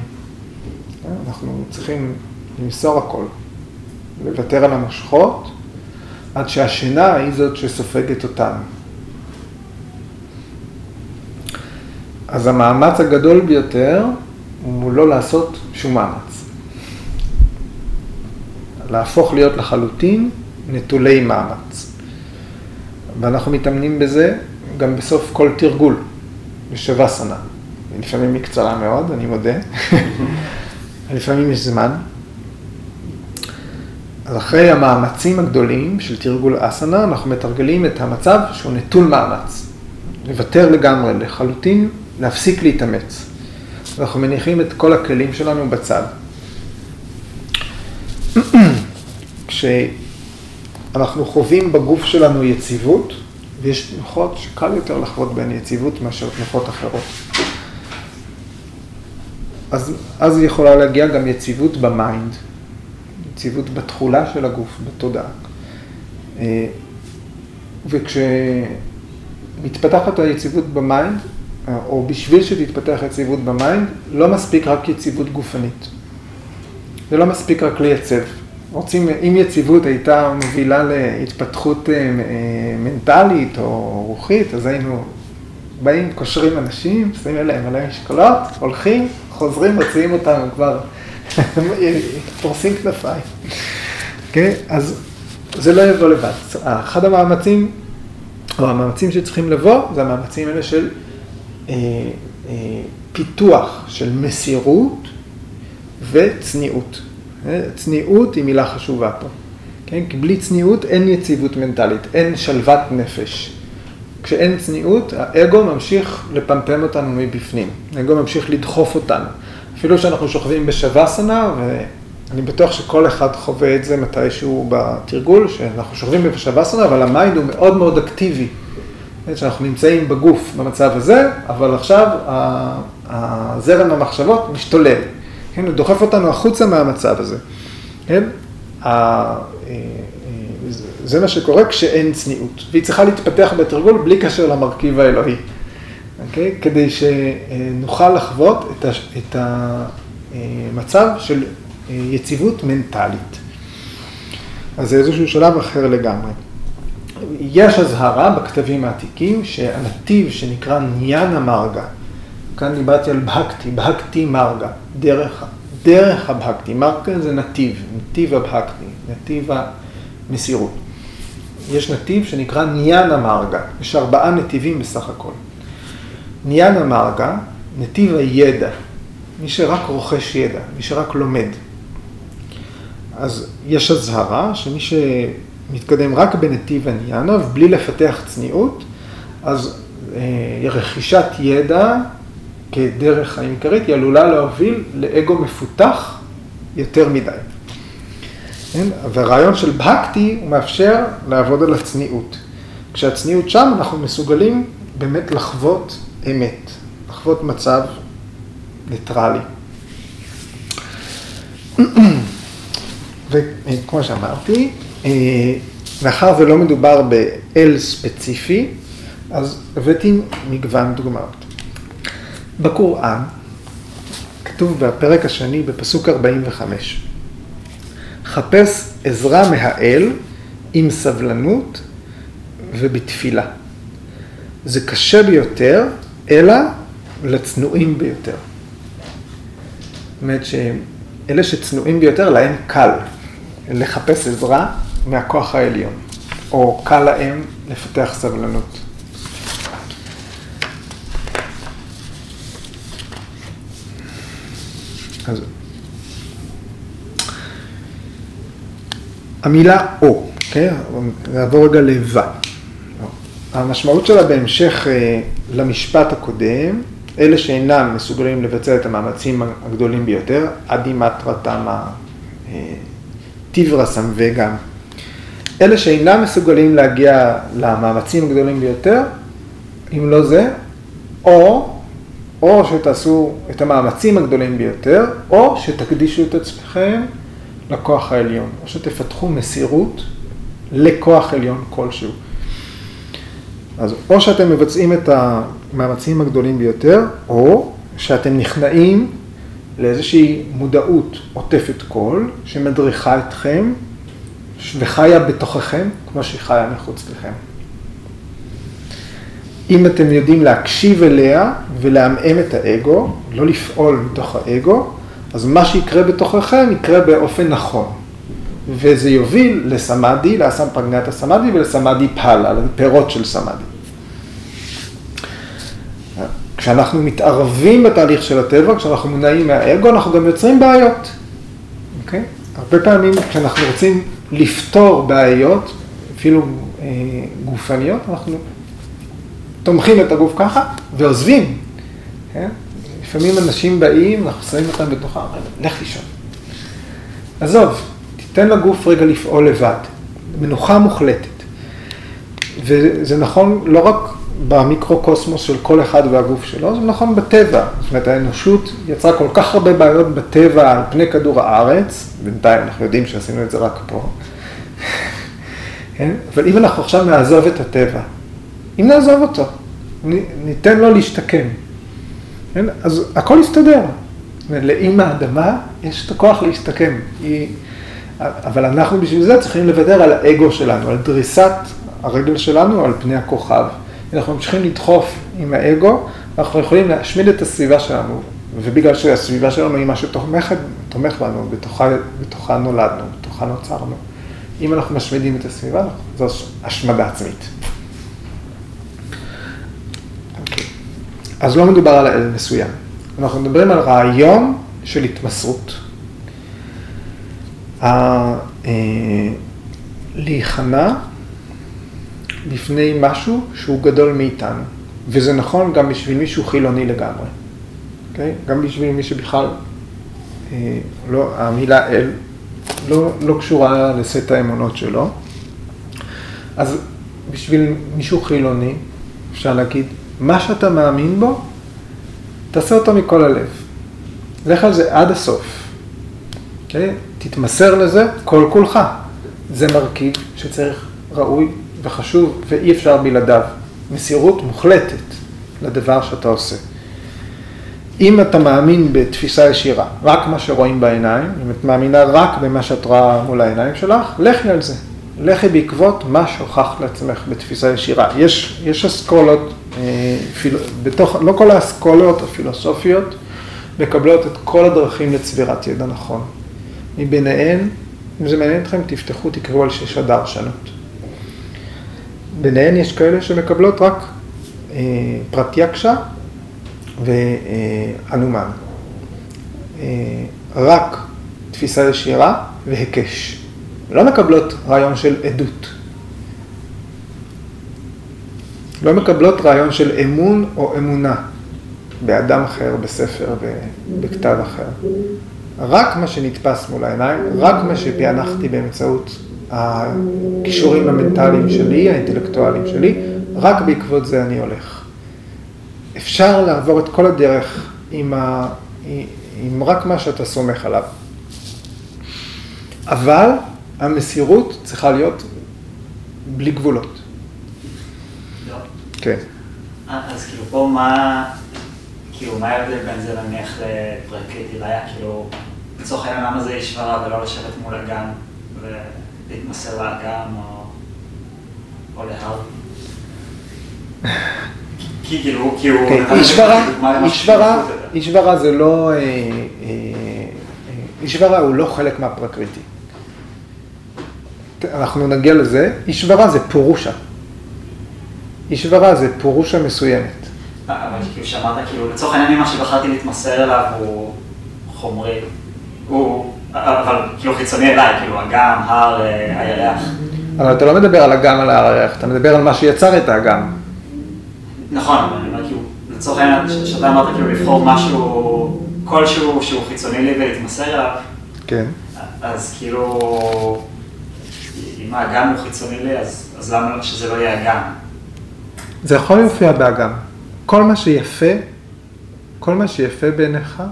אנחנו צריכים למסור הכל, לוותר על המושכות, עד שהשינה היא זאת שסופגת אותנו. אז המאמץ הגדול ביותר הוא לא לעשות שום מאמץ. להפוך להיות לחלוטין נטולי מאמץ. ואנחנו מתאמנים בזה גם בסוף כל תרגול, בשבסנה. לפעמים היא קצרה מאוד, אני מודה. לפעמים יש זמן. אז אחרי המאמצים הגדולים של תרגול אסנה, אנחנו מתרגלים את המצב שהוא נטול מאמץ. לוותר לגמרי, לחלוטין, להפסיק להתאמץ. אנחנו מניחים את כל הכלים שלנו בצד. כשאנחנו חווים בגוף שלנו יציבות, ויש תנוחות שקל יותר לחוות בהן יציבות מאשר תנוחות אחרות. אז, אז יכולה להגיע גם יציבות במיינד, יציבות בתכולה של הגוף, בתודעה. אה, וכשמתפתחת היציבות ב mind, או בשביל שתתפתח יציבות ב mind, לא מספיק רק יציבות גופנית. זה לא מספיק רק לייצב. רוצים, אם יציבות הייתה מובילה להתפתחות אה, אה, מנטלית או רוחית, אז היינו באים, קושרים אנשים, שמים להם עליהם משקולות, הולכים, חוזרים, מוציאים אותם כבר, פורסים כנפיים. כן? אז זה לא יבוא לבד. אחד המאמצים, או המאמצים שצריכים לבוא, זה המאמצים האלה של אה, אה, פיתוח של מסירות וצניעות. אה, צניעות היא מילה חשובה פה. כן? כי בלי צניעות אין יציבות מנטלית, אין שלוות נפש. כשאין צניעות, האגו ממשיך לפמפם אותנו מבפנים. האגו ממשיך לדחוף אותנו. אפילו שאנחנו שוכבים בשווסנה, ואני בטוח שכל אחד חווה את זה מתישהו בתרגול, שאנחנו שוכבים בשווסנה, אבל ה mind הוא מאוד מאוד אקטיבי. שאנחנו נמצאים בגוף במצב הזה, אבל עכשיו הזרם המחשבות משתולל. כן, הוא דוחף אותנו החוצה מהמצב הזה. כן? אה, זה מה שקורה כשאין צניעות, והיא צריכה להתפתח בתרגול בלי קשר למרכיב האלוהי, אוקיי? כדי שנוכל לחוות את המצב של יציבות מנטלית. אז זה איזשהו שלב אחר לגמרי. יש אזהרה בכתבים העתיקים שהנתיב שנקרא ניאנה מרגה, כאן דיברתי על בהקטי, בהקטי מרגה, דרך, דרך הבהקטי, מרגה זה נתיב, נתיב הבהקטי, נתיב המסירות. יש נתיב שנקרא ניאנה מרגה, יש ארבעה נתיבים בסך הכל. ניאנה מרגה, נתיב הידע, מי שרק רוכש ידע, מי שרק לומד. אז יש אזהרה שמי שמתקדם רק בנתיב הניאנה ובלי לפתח צניעות, אז אה, רכישת ידע כדרך העיקרית היא עלולה להוביל לאגו מפותח יותר מדי. כן? והרעיון של בהקטי הוא מאפשר לעבוד על הצניעות. כשהצניעות שם אנחנו מסוגלים באמת לחוות אמת, לחוות מצב ניטרלי. וכמו שאמרתי, אה, מאחר ולא מדובר באל ספציפי, אז הבאתי מגוון דוגמאות. בקוראן, כתוב בפרק השני בפסוק 45, חפש עזרה מהאל עם סבלנות ובתפילה. זה קשה ביותר, אלא לצנועים ביותר. זאת אומרת שאלה שצנועים ביותר, להם קל לחפש עזרה מהכוח העליון, או קל להם לפתח סבלנות. אז המילה או, אוקיי? נעבור רגע ל"ו". המשמעות שלה בהמשך אה, למשפט הקודם, אלה שאינם מסוגלים לבצע את המאמצים הגדולים ביותר, אדי מטרתם טיברסם וגם. אלה שאינם מסוגלים להגיע למאמצים הגדולים ביותר, אם לא זה, או, או שתעשו את המאמצים הגדולים ביותר, או שתקדישו את עצמכם לכוח העליון, או שתפתחו מסירות לכוח עליון כלשהו. אז או שאתם מבצעים את המאמצים הגדולים ביותר, או שאתם נכנעים לאיזושהי מודעות עוטפת קול, שמדריכה אתכם וחיה בתוככם, כמו שהיא חיה מחוץ לכם. אם אתם יודעים להקשיב אליה ולעמעם את האגו, לא לפעול מתוך האגו, אז מה שיקרה בתוככם יקרה באופן נכון. וזה יוביל לסמאדי, לאסם פרגנת הסמאדי ולסמאדי פאלה, לפירות של סמאדי. כשאנחנו מתערבים בתהליך של הטבע, כשאנחנו מונעים מהאגו, אנחנו גם יוצרים בעיות. אוקיי? הרבה פעמים כשאנחנו רוצים לפתור בעיות, אפילו אה, גופניות, אנחנו תומכים את הגוף ככה ועוזבים. כן? לפעמים אנשים באים, אנחנו שמים אותם בתוכם, לך לישון. עזוב, תיתן לגוף רגע לפעול לבד, מנוחה מוחלטת. וזה נכון לא רק במיקרו-קוסמוס של כל אחד והגוף שלו, זה נכון בטבע. זאת אומרת, האנושות יצרה כל כך הרבה בעיות בטבע על פני כדור הארץ, בינתיים אנחנו יודעים שעשינו את זה רק פה, כן? אבל אם אנחנו עכשיו נעזוב את הטבע, אם נעזוב אותו, ניתן לו להשתקם, כן? אז הכל יסתדר. לאימא האדמה יש את הכוח להשתקם. היא... אבל אנחנו בשביל זה צריכים לוותר על האגו שלנו, על דריסת הרגל שלנו על פני הכוכב. אנחנו ממשיכים לדחוף עם האגו, אנחנו יכולים להשמיד את הסביבה שלנו, ובגלל שהסביבה שלנו היא מה שתומך בנו, בתוכה, בתוכה נולדנו, בתוכה נוצרנו. אם אנחנו משמידים את הסביבה, זו השמדה עצמית. Okay. אז לא מדובר על האל מסוים, אנחנו מדברים על רעיון של התמסרות. אה, להיכנע בפני משהו שהוא גדול מאיתנו. וזה נכון גם בשביל מישהו חילוני לגמרי. Okay? אוקיי? גם בשביל מי שבכלל, אה, לא, המילה אל לא, לא קשורה לסט האמונות שלו. אז בשביל מישהו חילוני, אפשר להגיד, מה שאתה מאמין בו, תעשה אותו מכל הלב. לך על זה עד הסוף. Okay? תתמסר לזה כל כולך. זה מרכיב שצריך, ראוי וחשוב ואי אפשר בלעדיו. מסירות מוחלטת לדבר שאתה עושה. אם אתה מאמין בתפיסה ישירה, רק מה שרואים בעיניים, אם את מאמינה רק במה שאת רואה מול העיניים שלך, לכי על זה. לכי בעקבות מה שהוכח לעצמך בתפיסה ישירה. יש, יש אסכולות, אה, פיל, בתוך, לא כל האסכולות הפילוסופיות מקבלות את כל הדרכים לצבירת ידע נכון. מביניהן, אם זה מעניין אתכם, תפתחו, תקראו על שש הדרשנות. ביניהן יש כאלה שמקבלות רק אה, פרטיאקשה ואנומן. אה, רק תפיסה ישירה והיקש. לא מקבלות רעיון של עדות. לא מקבלות רעיון של אמון או אמונה באדם אחר, בספר, בכתב אחר. רק מה שנתפס מול העיניים, רק מה שפענחתי באמצעות הכישורים המנטליים שלי, האינטלקטואליים שלי, רק בעקבות זה אני הולך. אפשר לעבור את כל הדרך עם, ה... עם רק מה שאתה סומך עליו. אבל המסירות צריכה להיות בלי גבולות. לא. כן. אז כאילו פה מה, כאילו מה ההבדל בין זה נניח לפרקט היה כאילו, לצורך העניין למה זה ישברה ולא לשבת מול הגן? להתמסר לאגם או, או להר. כי כאילו, כי הוא... לזה אישברה, אישברה. אישברה זה לא, אה, אה, אה, אישברה הוא לא חלק מהפרקריטי. אנחנו נגיע לזה, אישברה זה פורושה. אישברה זה פורושה מסוימת. אבל כאילו שאמרת, כאילו, לצורך העניין, מה שבחרתי להתמסר אליו הוא חומרי, הוא, אבל כאילו חיצוני אליי, כאילו, אגם, הר, אה, הירח. אבל אתה לא מדבר על אגם על הירח, אתה מדבר על מה שיצר את האגם. נכון, אבל אני אומר, כאילו, לצורך העניין, שאתה אמרת, כאילו, לבחור משהו, כלשהו שהוא חיצוני לי ולהתמסר אליו, כן. אז כאילו, אם האגם הוא חיצוני לי, אז, אז למה שזה לא יהיה אגם? זה יכול להופיע באגם. כל מה שיפה, כל מה שיפה בעיניך,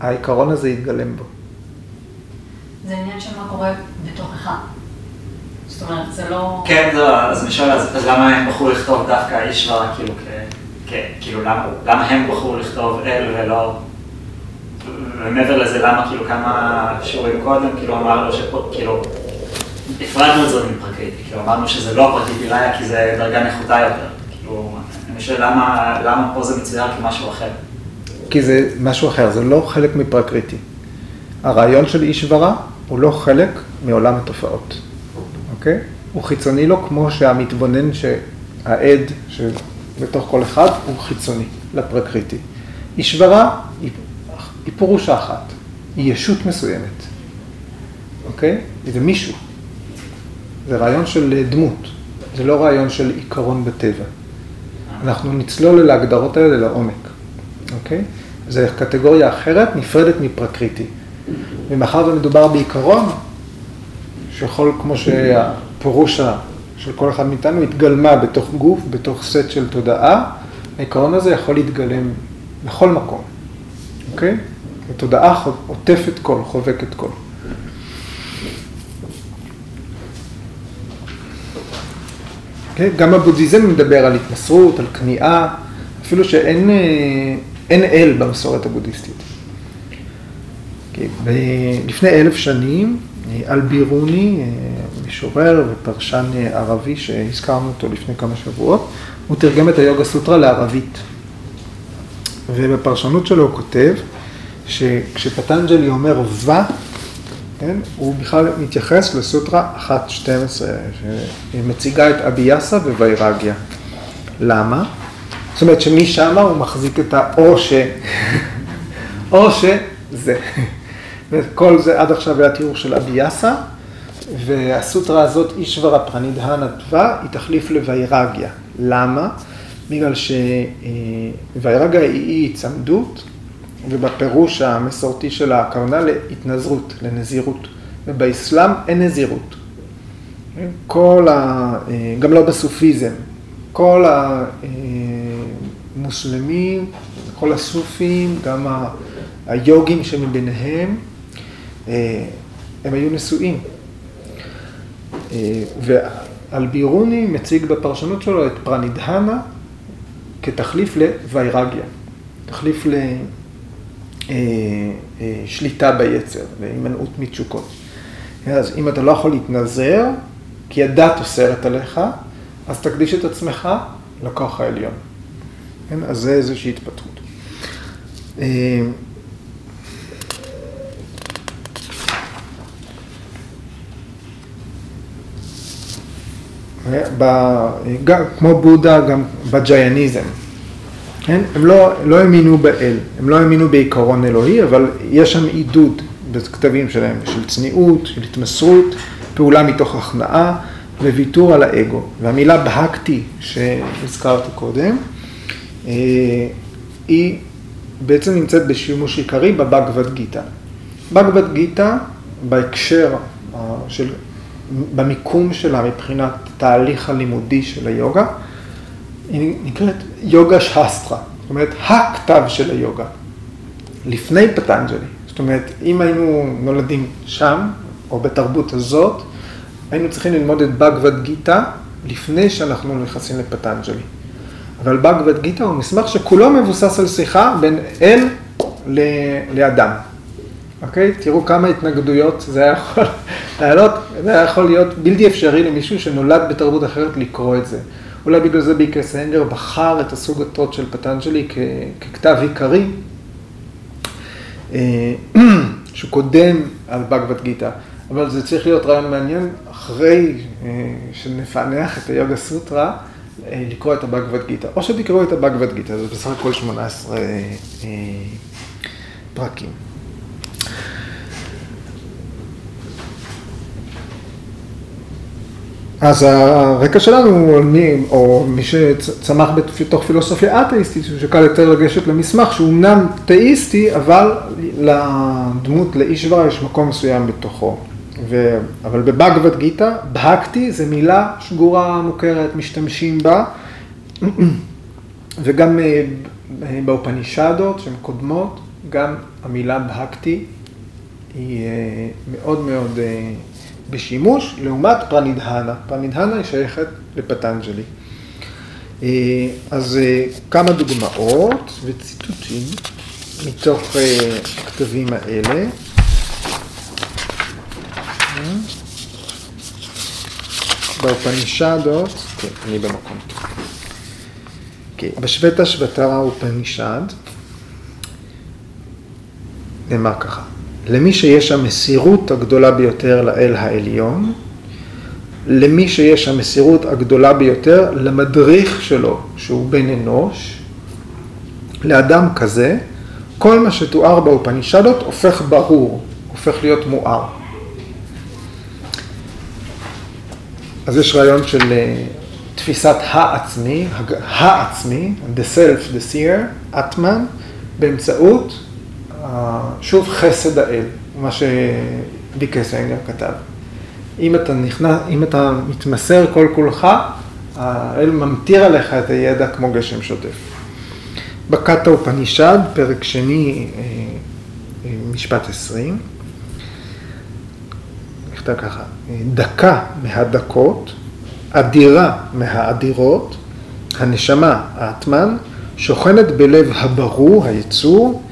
העיקרון הזה יתגלם בו. זה עניין של מה קורה בתוכך. זאת אומרת, זה לא... כן, לא, אז אני שואל, אז, אז למה הם בחרו לכתוב דווקא איש ורע, כאילו, כ, כ, כאילו, למה, למה הם בחרו לכתוב אל ולא... ומעבר לזה, למה, כאילו, כמה שיעורים קודם, כאילו, אמרנו שפה, כאילו, הפרדנו את זה מפרקריטי, כאילו, אמרנו שזה לא פרקריטי ראיה, כי זה דרגה נחותה יותר. כאילו, אני שואל, למה, למה פה זה מצויר כמשהו אחר? כי זה משהו אחר, זה לא חלק מפרקריטי. הרעיון של איש ורע הוא לא חלק מעולם התופעות, אוקיי? הוא חיצוני לו כמו שהמתבונן, שהעד שבתוך כל אחד הוא חיצוני לפרקריטי. איש ורע היא, היא פירושה אחת, היא ישות מסוימת, אוקיי? זה מישהו. זה רעיון של דמות, זה לא רעיון של עיקרון בטבע. אנחנו נצלול אל ההגדרות האלה לעומק, אוקיי? זה קטגוריה אחרת, נפרדת מפרקריטי. ומאחר ומדובר בעיקרון, שיכול, כמו שהפירושה של כל אחד מאיתנו התגלמה בתוך גוף, בתוך סט של תודעה, העיקרון הזה יכול להתגלם בכל מקום, אוקיי? התודעה עוטפת כל, חובקת כל. כן? גם הבודהיזם מדבר על התמסרות, על כניעה, אפילו שאין אה, אין אל במסורת הבודהיסטית. לפני אלף שנים, אה, אלבירוני, אה, משורר ופרשן אה, ערבי שהזכרנו אותו לפני כמה שבועות, הוא תרגם את היוגה סוטרה לערבית. ובפרשנות שלו הוא כותב שכשפטנג'לי אומר ו, כן, הוא בכלל מתייחס לסוטרה 1.12, שמציגה את אביאסה וויירגיה. למה? זאת אומרת שמשם הוא מחזיק את האו ש... או שזה. וכל זה עד עכשיו היה תיאור של אביאסה, והסוטרה הזאת, אישברה פרנידהנה טווה, היא תחליף לוויירגיה. למה? בגלל שוויירגיה היא אי היצמדות, ובפירוש המסורתי של הקרנה להתנזרות, לנזירות. ובאסלאם אין נזירות. כל ה... גם לא בסופיזם. כל המוסלמים, כל הסופים, גם היוגים שמביניהם, הם היו נשואים. ואלבירוני מציג בפרשנות שלו את פרנידהנה כתחליף לוויירגיה, תחליף לשליטה ביצר, להימנעות מתשוקות. אז אם אתה לא יכול להתנזר, כי הדת אוסרת עליך, אז תקדיש את עצמך לכוח העליון. כן? אז זה איזושהי התפתחות. גם, כמו בודה, גם בג'ייניזם. כן? הם לא, לא האמינו באל, הם לא האמינו בעיקרון אלוהי, אבל יש שם עידוד בכתבים שלהם, של צניעות, של התמסרות, פעולה מתוך הכנעה וויתור על האגו. והמילה בהקתי שהזכרתי קודם, היא בעצם נמצאת בשימוש עיקרי בבגבד גיתא. בגבד גיתא, בהקשר של, במיקום שלה מבחינת תהליך הלימודי של היוגה, היא נקראת יוגה שסטרה, זאת אומרת, הכתב של היוגה, לפני פטנג'לי. זאת אומרת, אם היינו נולדים שם, או בתרבות הזאת, היינו צריכים ללמוד את בגבד גיתא לפני שאנחנו נכנסים לפטנג'לי. אבל בגבד גיתא הוא מסמך שכולו מבוסס על שיחה בין אל לאדם. אוקיי? תראו כמה התנגדויות זה היה יכול לעלות, זה היה יכול להיות בלתי אפשרי למישהו שנולד בתרבות אחרת לקרוא את זה. אולי בגלל זה ביקר סנגר בחר את הסוג הטרות של פטנג'לי כ- ככתב עיקרי, אה, שהוא קודם על בגבד גיתא, אבל זה צריך להיות רעיון מעניין אחרי אה, שנפענח את היוגה סוטרה, לקרוא את הבגבד גיתא, או שתקראו את הבגבד גיתא, זה בסך הכל 18 אה, פרקים. אז הרקע שלנו מי, או מי שצמח בתוך פילוסופיה אתאיסטית, שקל יותר לגשת למסמך, שהוא אמנם תאיסטי, אבל לדמות, לאישברה, יש מקום מסוים בתוכו. ו... אבל בבגבד גיתא, בהקתי זה מילה שגורה מוכרת, משתמשים בה, וגם אה, באופנישדות שהן קודמות, גם המילה בהקתי היא אה, מאוד מאוד אה, בשימוש, לעומת פרנידהנה. פרנידהנה היא שייכת לפטנג'לי. אז כמה דוגמאות וציטוטים מתוך הכתבים האלה. באופנישדות, כן, אני במקום. כן, בשבטה שבתרה אופנישד, נאמר ככה, למי שיש המסירות הגדולה ביותר לאל העליון, למי שיש המסירות הגדולה ביותר למדריך שלו, שהוא בן אנוש, לאדם כזה, כל מה שתואר באופנישדות הופך ברור, הופך להיות מואר. אז יש רעיון של אה, תפיסת העצמי, העצמי, the self, the seer, אטמן, באמצעות, שוב, חסד האל, מה שביקר סיינגר כתב. אם אתה נכנס, אם אתה מתמסר כל כולך, האל ממטיר עליך את הידע כמו גשם שוטף. בקטה ופנישד, פרק שני, אה, אה, משפט עשרים. נכתב ככה, דקה מהדקות, אדירה מהאדירות, הנשמה, האטמן, שוכנת בלב הברור, היצור,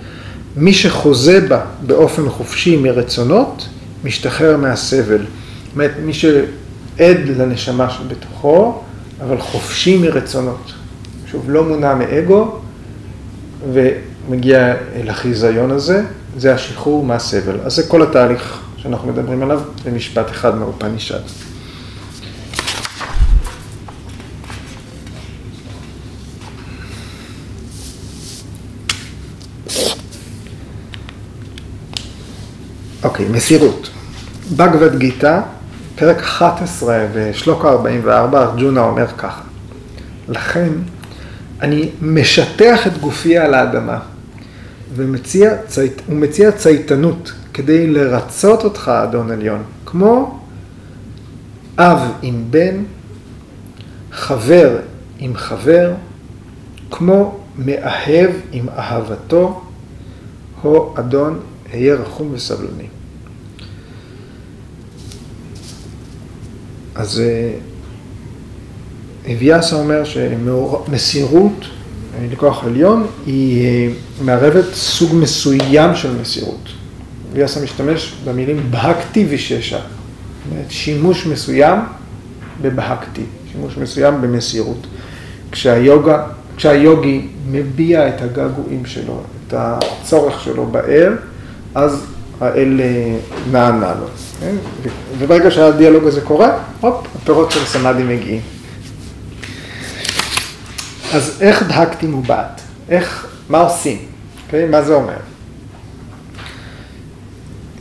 מי שחוזה בה באופן חופשי מרצונות, משתחרר מהסבל. זאת אומרת, מי שעד לנשמה שבתוכו, אבל חופשי מרצונות. שוב, לא מונע מאגו, ומגיע אל החיזיון הזה, זה השחרור מהסבל. אז זה כל התהליך שאנחנו מדברים עליו במשפט אחד מאופנישד. אוקיי, מסירות. בגבד גיתא, פרק 11 ושלוקה 44, ארג'ונה אומר ככה: לכן אני משטח את גופי על האדמה ומציע, צייט, ומציע צייתנות כדי לרצות אותך, אדון עליון, כמו אב עם בן, חבר עם חבר, כמו מאהב עם אהבתו, הו אדון, היה רחום וסבלני. אז אביאסה אומר שמסירות לכוח עליון היא אה, מערבת סוג מסוים של מסירות. ויאסה משתמש במילים בהקתי וששה. שימוש מסוים בבהקתי, שימוש מסוים במסירות. כשהיוגה, כשהיוגי מביע את הגעגועים שלו, את הצורך שלו באל, אז האל אה, נענה לו. כן? וברגע שהדיאלוג הזה קורה, הופ, הפירות של סמאדי מגיעים. אז איך דהקתי מובעת? איך, מה עושים? Okay, אוקיי? מה זה אומר?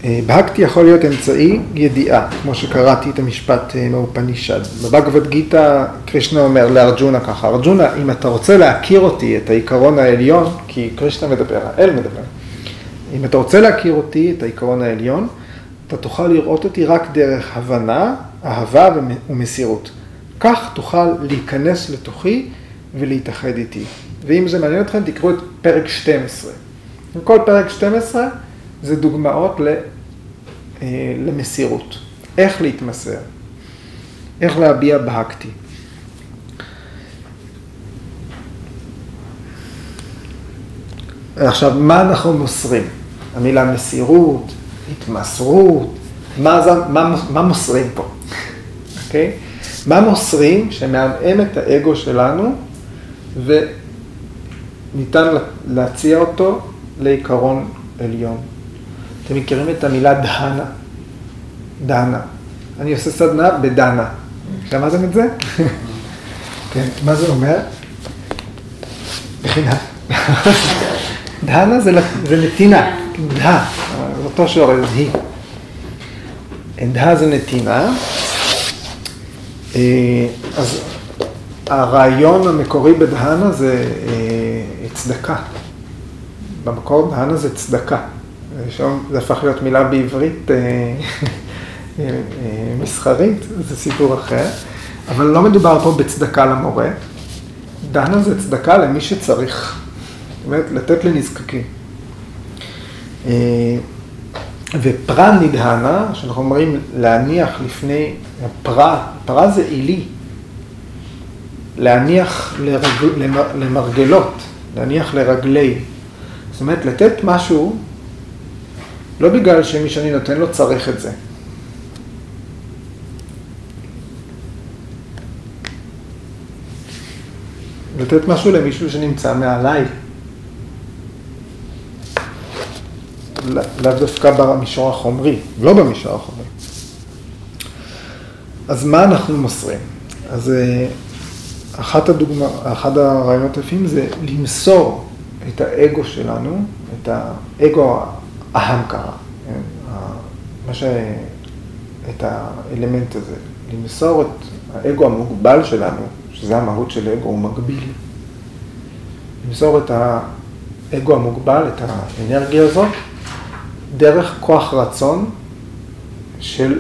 אה, בהקתי יכול להיות אמצעי ידיעה, כמו שקראתי את המשפט אה, מאופנישד. בבגבד גיתא קרישנה אומר לארג'ונה ככה, ארג'ונה, אם אתה רוצה להכיר אותי, את העיקרון העליון, כי קרישנה מדבר, האל מדבר, אם אתה רוצה להכיר אותי, את העיקרון העליון, אתה תוכל לראות אותי רק דרך הבנה, אהבה ומסירות. כך תוכל להיכנס לתוכי ולהתאחד איתי. ואם זה מעניין אתכם, תקראו את פרק 12. כל פרק 12 זה דוגמאות אה, למסירות. איך להתמסר, איך להביע בהקתי. עכשיו, מה אנחנו מוסרים? המילה מסירות, התמסרות, מה, זה, מה, מה מוסרים פה, אוקיי? Okay? מה מוסרים שמעמעם את האגו שלנו וניתן להציע אותו לעיקרון עליון. אתם מכירים את המילה דהנה? דהנה. אני עושה סדנה בדנה. שמעתם את זה? כן, מה זה אומר? מכינה. דהנה זה, נתינה, דה, אותו שורש, היא. דה זה נתינה. אה, אז הרעיון המקורי בדהנה זה אה, צדקה. במקור דהנה זה צדקה. שם זה הפך להיות מילה בעברית אה, מסחרית, זה סיפור אחר. אבל לא מדובר פה בצדקה למורה. דהנה זה צדקה למי שצריך. זאת אומרת, לתת לנזקקים. ופרה נדהנה, שאנחנו אומרים להניח לפני, פרה, פרה זה עילי, להניח לרג, למרגלות, להניח לרגלי. זאת אומרת, לתת משהו, לא בגלל שמי שאני נותן לו צריך את זה. לתת משהו למישהו שנמצא מעליי. לאו דווקא במישור החומרי, לא במישור החומרי. אז מה אנחנו מוסרים? אז אה, אחת הדוגמה, אחד הרעיונות היפים זה למסור את האגו שלנו, את האגו ההמקרה, כן? מה ש... את האלמנט הזה, למסור את האגו המוגבל שלנו, שזה המהות של אגו, הוא מגביל. למסור את האגו המוגבל, את האנרגיה הזאת, דרך כוח רצון של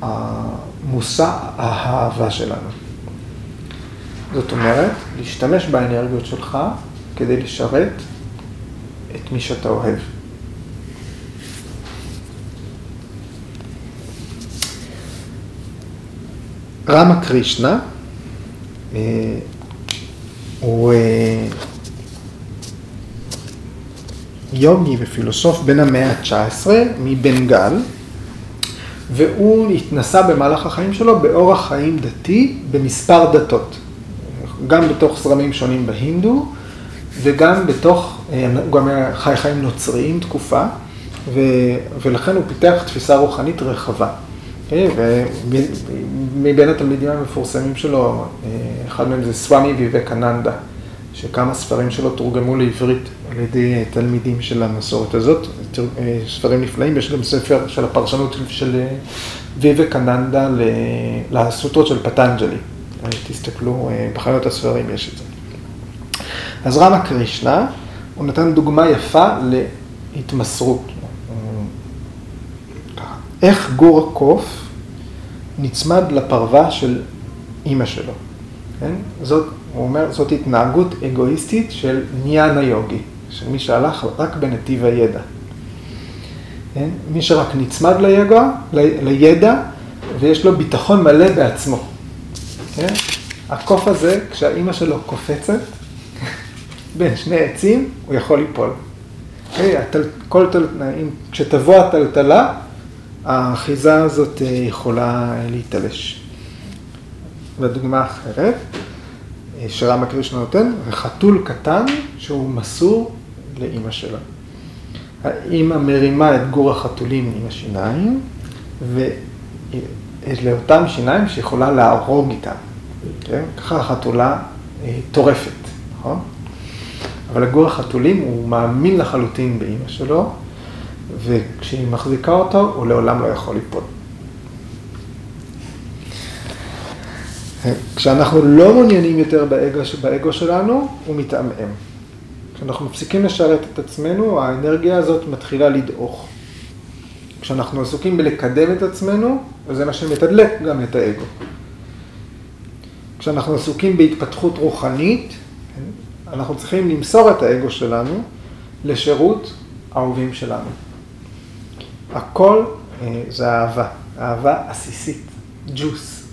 המושא האהבה שלנו. זאת אומרת, להשתמש באנרגיות שלך כדי לשרת את מי שאתה אוהב. רמה קרישנה אה, הוא אה, יוגי ופילוסוף בן המאה ה-19 מבנגל, והוא התנסה במהלך החיים שלו באורח חיים דתי במספר דתות, גם בתוך זרמים שונים בהינדו וגם בתוך, אה, הוא גם היה חי חיים נוצריים תקופה, ו, ולכן הוא פיתח תפיסה רוחנית רחבה. אה, ומבין התלמידים המפורסמים שלו, אה, אחד מהם זה סוואמי ויבקננדה, שכמה ספרים שלו תורגמו לעברית על ידי תלמידים של המסורת הזאת, ספרים נפלאים, יש גם ספר של הפרשנות של ויבקננדה לסוטרות של פטנג'לי. תסתכלו, בחיות הספרים יש את זה. אז רמה קרישנה, הוא נתן דוגמה יפה להתמסרות. איך גור הקוף נצמד לפרווה של אימא שלו. כן? זאת, הוא אומר, זאת התנהגות אגואיסטית של ניאנה יוגי, של מי שהלך רק בנתיב הידע. כן? מי שרק נצמד ליגע, לידע ויש לו ביטחון מלא בעצמו. כן? הקוף הזה, כשהאימא שלו קופצת בין שני עצים, הוא יכול ליפול. Okay, התל, כל תל, כשתבוא הטלטלה, האחיזה הזאת אה, יכולה להיתלש. והדוגמה האחרת, אה, שרמה קרישנה נותן, חתול קטן שהוא מסור לאימא שלו. האימא מרימה את גור החתולים עם השיניים, ולאותם שיניים שיכולה להרוג איתם. כן? ככה החתולה אה, טורפת, נכון? אבל הגור החתולים הוא מאמין לחלוטין באימא שלו, וכשהיא מחזיקה אותו, הוא לעולם לא יכול ליפול. כשאנחנו לא מעוניינים יותר באגו, באגו שלנו, הוא מתעמעם. כשאנחנו מפסיקים לשרת את עצמנו, האנרגיה הזאת מתחילה לדעוך. כשאנחנו עסוקים בלקדם את עצמנו, וזה מה שמתדלק גם את האגו. כשאנחנו עסוקים בהתפתחות רוחנית, אנחנו צריכים למסור את האגו שלנו לשירות האהובים שלנו. הכל אה, זה אהבה, אהבה עסיסית, ג'וס.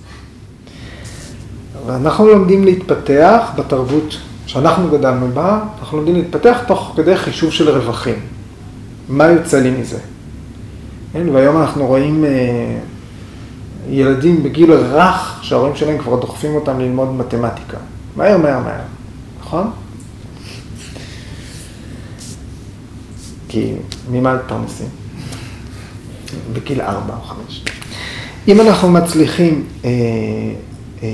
ואנחנו לומדים להתפתח בתרבות שאנחנו גדלנו בה, אנחנו לומדים להתפתח תוך כדי חישוב של רווחים. מה יוצא לי מזה? כן, והיום אנחנו רואים אה, ילדים בגיל רך, שההורים שלהם כבר דוחפים אותם ללמוד מתמטיקה. מהר, מהר, מהר, נכון? כי ממה מתפרנסים? בגיל ארבע או חמש. אם אנחנו מצליחים אה, אה,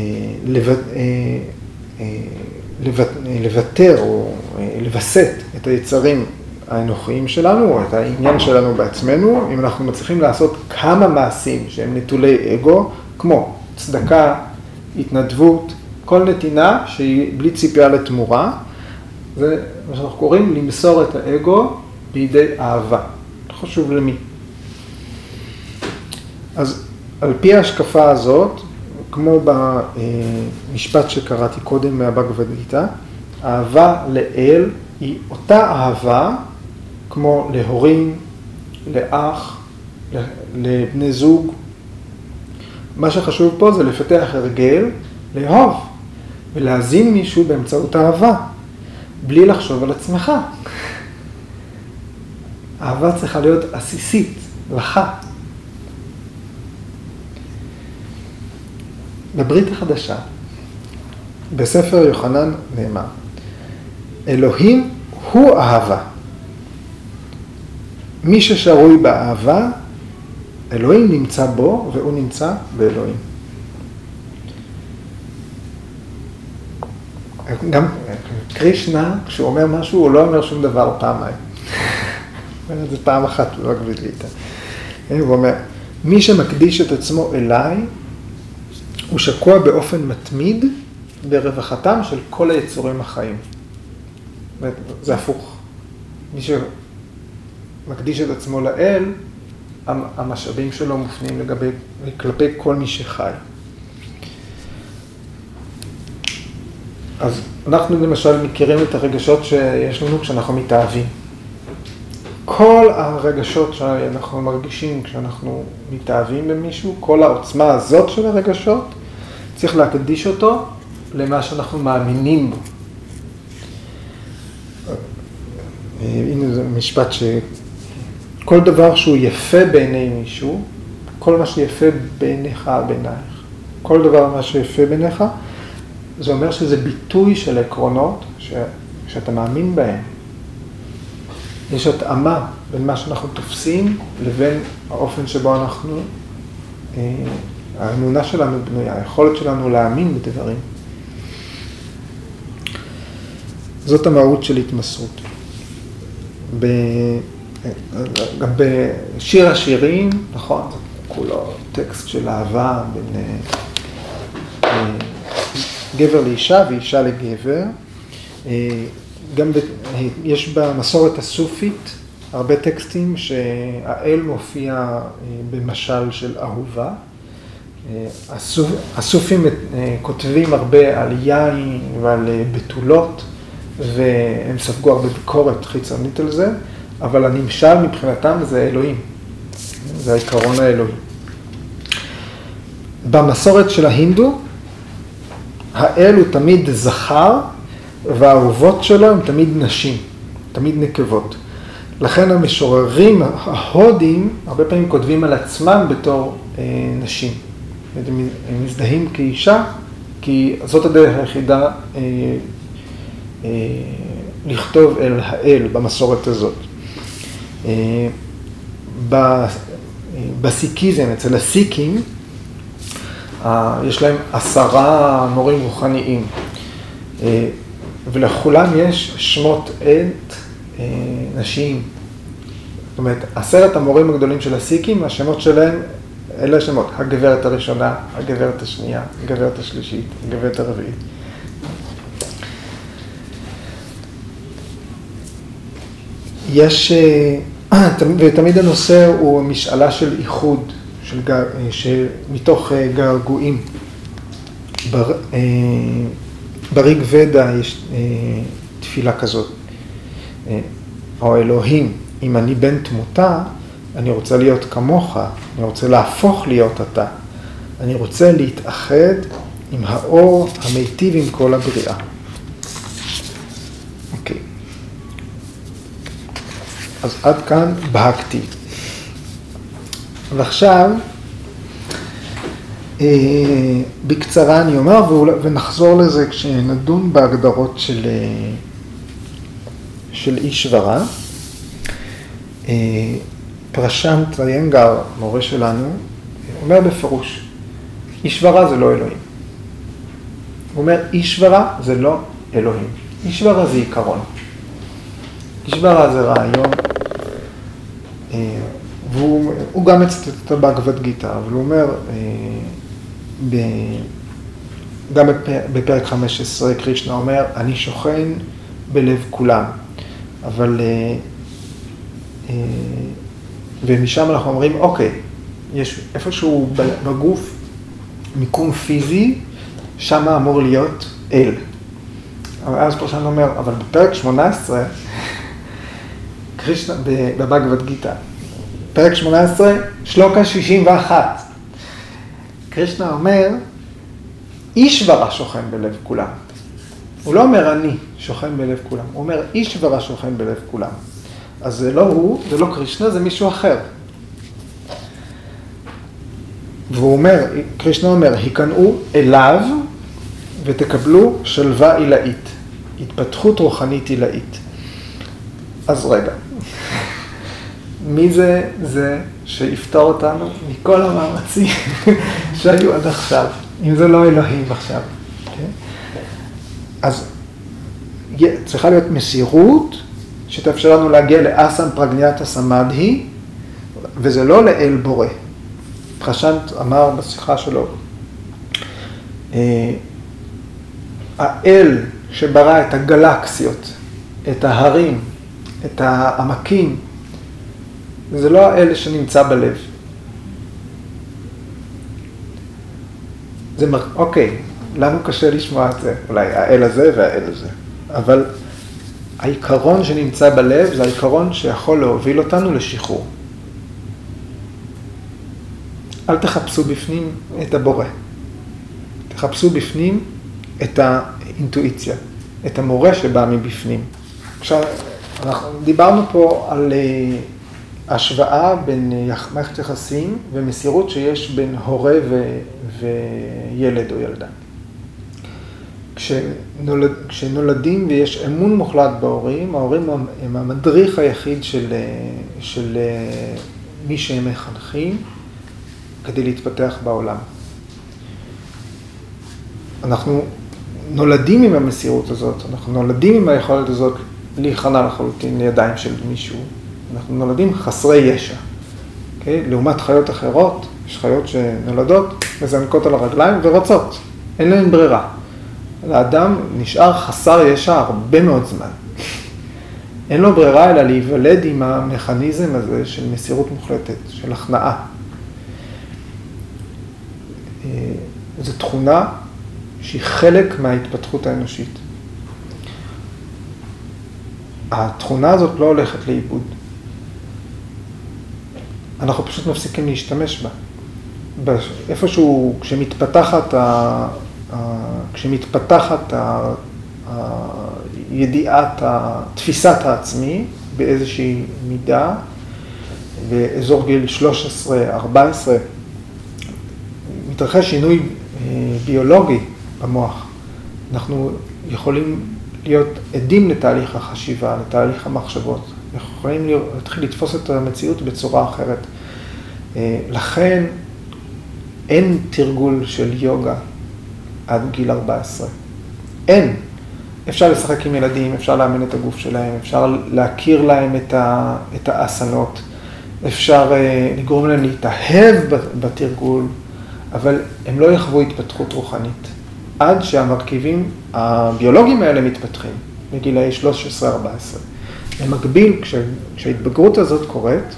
אה, לוות, לוותר או לווסת את היצרים האנוכיים שלנו, או את העניין שלנו בעצמנו, אם אנחנו מצליחים לעשות כמה מעשים שהם נטולי אגו, כמו צדקה, התנדבות, כל נתינה שהיא בלי ציפייה לתמורה, זה מה שאנחנו קוראים למסור את האגו בידי אהבה. חשוב למי. אז על פי ההשקפה הזאת, כמו במשפט שקראתי קודם מהבגבד גיתא, אהבה לאל היא אותה אהבה כמו להורים, לאח, לבני זוג. מה שחשוב פה זה לפתח הרגל, לאהוב ולהזין מישהו באמצעות אהבה, בלי לחשוב על עצמך. אהבה צריכה להיות עסיסית, לך. בברית החדשה, בספר יוחנן נאמר, אלוהים הוא אהבה. מי ששרוי באהבה, אלוהים נמצא בו והוא נמצא באלוהים. גם קרישנה, כשהוא אומר משהו, הוא לא אומר שום דבר פעמיים. אומר את זה פעם אחת לא בבגבד איתה. הוא אומר, מי שמקדיש את עצמו אליי, הוא שקוע באופן מתמיד ברווחתם של כל היצורים החיים. זה הפוך. מי שמקדיש את עצמו לאל, המשאבים שלו מופנים לגבי, כלפי כל מי שחי. אז אנחנו למשל מכירים את הרגשות שיש לנו כשאנחנו מתאהבים. כל הרגשות שאנחנו מרגישים כשאנחנו מתאהבים במישהו, כל העוצמה הזאת של הרגשות, צריך להקדיש אותו למה שאנחנו מאמינים בו. הנה זה משפט שכל דבר שהוא יפה בעיני מישהו, כל מה שיפה בעיניך, בעינייך, כל דבר מה שיפה בעיניך, זה אומר שזה ביטוי של עקרונות ש, שאתה מאמין בהם. יש התאמה בין מה שאנחנו תופסים לבין האופן שבו אנחנו, אה, האמונה שלנו בנויה, היכולת שלנו להאמין בדברים. זאת המהות של התמסרות. ב... גם בשיר השירים, נכון, זה כולו טקסט של אהבה בין אה, גבר לאישה ואישה לגבר. אה, גם ב... יש במסורת הסופית הרבה טקסטים שהאל מופיע אה, במשל של אהובה. הסופ... הסופים כותבים הרבה על יין ועל בתולות. והם ספגו הרבה ביקורת חיצונית על זה, אבל הנמשל מבחינתם זה אלוהים, זה העיקרון האלוהי. במסורת של ההינדו, האל הוא תמיד זכר, והאהובות שלו הם תמיד נשים, תמיד נקבות. לכן המשוררים ההודים הרבה פעמים כותבים על עצמם בתור אה, נשים. הם מזדהים כאישה, כי זאת הדרך היחידה אה, אה, לכתוב אל האל במסורת הזאת. אה, בסיקיזם, אצל הסיקים, יש להם עשרה מורים רוחניים, אה, ולכולם יש שמות עד נשיים. זאת אומרת, עשרת המורים הגדולים של הסיקים, השמות שלהם, אלה השמות, הגברת הראשונה, הגברת השנייה, הגברת השלישית, הגברת הרביעית. יש, אה, ותמיד הנושא הוא משאלה של איחוד, של אה, מתוך אה, געגועים. בר, בריג ודה יש תפילה כזאת, או אלוהים, אם אני בן תמותה, אני רוצה להיות כמוך, אני רוצה להפוך להיות אתה. אני רוצה להתאחד עם האור המיטיב עם כל הבריאה. אז עד כאן בהקתי. ועכשיו, אה, בקצרה אני אומר, ונחזור לזה כשנדון בהגדרות של, אה, של איש ורע. אה, פרשנט איינגר, מורה שלנו, אומר בפירוש, איש ורע זה לא אלוהים. הוא אומר, איש ורע זה לא אלוהים. איש ורע זה עיקרון. איש ורע זה רעיון, אה, והוא הוא גם מצטט את הבאגבד גיטה, אבל הוא אומר, אה, ב, גם בפ- בפרק 15 קרישנה אומר, אני שוכן בלב כולם. אבל, אה, אה, ומשם אנחנו אומרים, אוקיי, יש איפשהו בגוף מיקום פיזי, שם אמור להיות אל. אבל אז פרשן אומר, אבל בפרק 18, קרישנה, ב- בבאגבד גיטה, פרק 18, שלוקה 61. קרישנה אומר, איש ורע שוכן בלב כולם. הוא לא אומר אני שוכן בלב כולם, הוא אומר איש ורע שוכן בלב כולם. אז זה לא הוא, זה לא קרישנה, זה מישהו אחר. והוא אומר, קרישנה אומר, היכנעו אליו ותקבלו שלווה עילאית, התפתחות רוחנית עילאית. אז רגע, מי זה זה שיפתור אותנו מכל המאמצים שהיו עד עכשיו, אם זה לא אלוהים עכשיו. כן? אז צריכה להיות מסירות שתאפשר לנו להגיע לאסם פרגניאטה סמדהי, וזה לא לאל בורא. פרשנט אמר בשיחה שלו, אה, האל שברא את הגלקסיות, את ההרים, את העמקים, זה לא האל שנמצא בלב. זה, מר- אוקיי, לנו קשה לשמוע את זה, אולי האל הזה והאל הזה, אבל העיקרון שנמצא בלב זה העיקרון שיכול להוביל אותנו לשחרור. אל תחפשו בפנים את הבורא, תחפשו בפנים את האינטואיציה, את המורה שבא מבפנים. עכשיו, אנחנו דיברנו פה על אה, השוואה בין מערכת יחסים ומסירות שיש בין הורה ו- וילד או ילדה. כשנולד, כשנולדים ויש אמון מוחלט בהורים, ההורים הם- המדריך היחיד של, של מי שהם מחנכים כדי להתפתח בעולם. אנחנו נולדים עם המסירות הזאת, אנחנו נולדים עם היכולת הזאת להיכנע לחלוטין לידיים של מישהו. אנחנו נולדים חסרי ישע. Okay? לעומת חיות אחרות, יש חיות שנולדות, מזנקות על הרגליים ורצות, אין להן ברירה. לאדם נשאר חסר ישע הרבה מאוד זמן. אין לו ברירה אלא להיוולד עם המכניזם הזה של מסירות מוחלטת, של הכנעה. אה, זו תכונה שהיא חלק מההתפתחות האנושית. התכונה הזאת לא הולכת לאיבוד. אנחנו פשוט מפסיקים להשתמש בה. איפשהו, כשמתפתחת, ה... ה... כשמתפתחת ה... ה... ידיעת, ה... תפיסת העצמי באיזושהי מידה, באזור גיל 13-14, מתרחש שינוי אה, ביולוגי במוח. אנחנו יכולים להיות עדים לתהליך החשיבה, לתהליך המחשבות. אנחנו יכולים להתחיל לתפוס את המציאות בצורה אחרת. אה, לכן אין תרגול של יוגה עד גיל 14. אין. אפשר לשחק עם ילדים, אפשר לאמן את הגוף שלהם, אפשר להכיר להם את, ה, את האסנות, אפשר אה, לגרום להם להתאהב בתרגול, אבל הם לא יחוו התפתחות רוחנית. עד שהמרכיבים הביולוגיים האלה מתפתחים, בגילאי 13-14. במקביל, כש, כשההתבגרות הזאת קורית,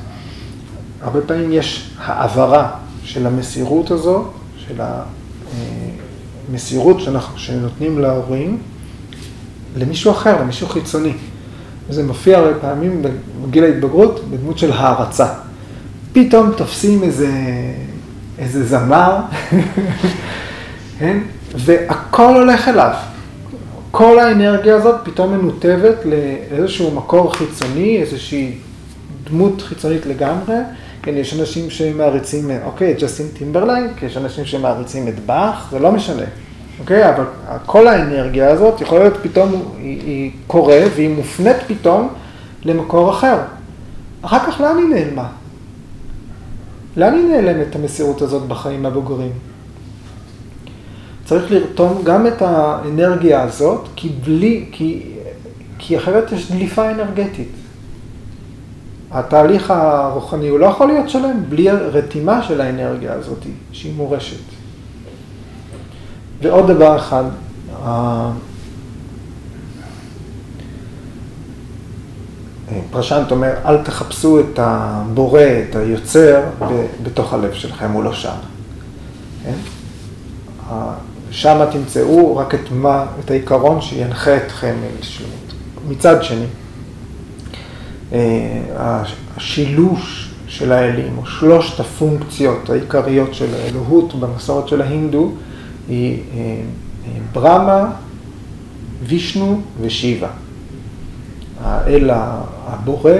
הרבה פעמים יש העברה של המסירות הזו, של המסירות שאנחנו, שנותנים להורים, למישהו אחר, למישהו חיצוני. וזה מופיע הרבה פעמים בגיל ההתבגרות בדמות של הערצה. פתאום תופסים איזה, איזה זמר, כן? והכל הולך אליו. כל האנרגיה הזאת פתאום מנותבת לאיזשהו מקור חיצוני, איזושהי דמות חיצונית לגמרי, כן, יש אנשים שמעריצים, אוקיי, ג'סטין טימברלייק, יש אנשים שמעריצים את באך, זה לא משנה. אוקיי, אבל כל האנרגיה הזאת יכולה להיות פתאום, היא, היא קורה והיא מופנית פתאום למקור אחר. אחר כך לאן היא נעלמה? לאן היא נעלמת המסירות הזאת בחיים הבוגרים? צריך לרתום גם את האנרגיה הזאת, כי בלי, כי, כי אחרת יש דליפה אנרגטית. התהליך הרוחני הוא לא יכול להיות שלם בלי הרתימה של האנרגיה הזאת, שהיא מורשת. ועוד דבר אחד, פרשנט אומר, אל תחפשו את הבורא, את היוצר, בתוך הלב שלכם, הוא לא שם. כן? שם תמצאו רק את מה, את העיקרון שינחה אתכם לשלמות. מצד שני, אה, השילוש של האלים, או שלושת הפונקציות העיקריות של האלוהות במסורת של ההינדו, היא אה, אה, ברמה, וישנו ושיבה. האל הבורא,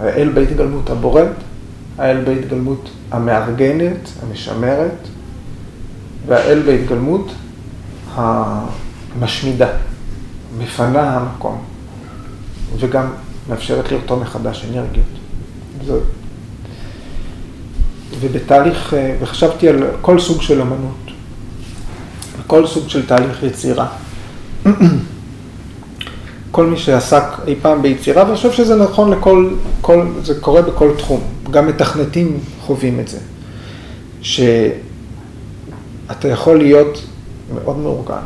האל בהתגלמות הבוראת, האל בהתגלמות המארגנת, המשמרת, והאל בהתגלמות המשמידה, מפנה המקום, וגם מאפשרת לרתום מחדש אנרגיות. זאת. ובתהליך, אה, וחשבתי על כל סוג של אמנות, כל סוג של תהליך יצירה. כל מי שעסק אי פעם ביצירה, ואני חושב שזה נכון לכל, כל, זה קורה בכל תחום, גם מתכנתים חווים את זה, שאתה יכול להיות מאוד מאורגן,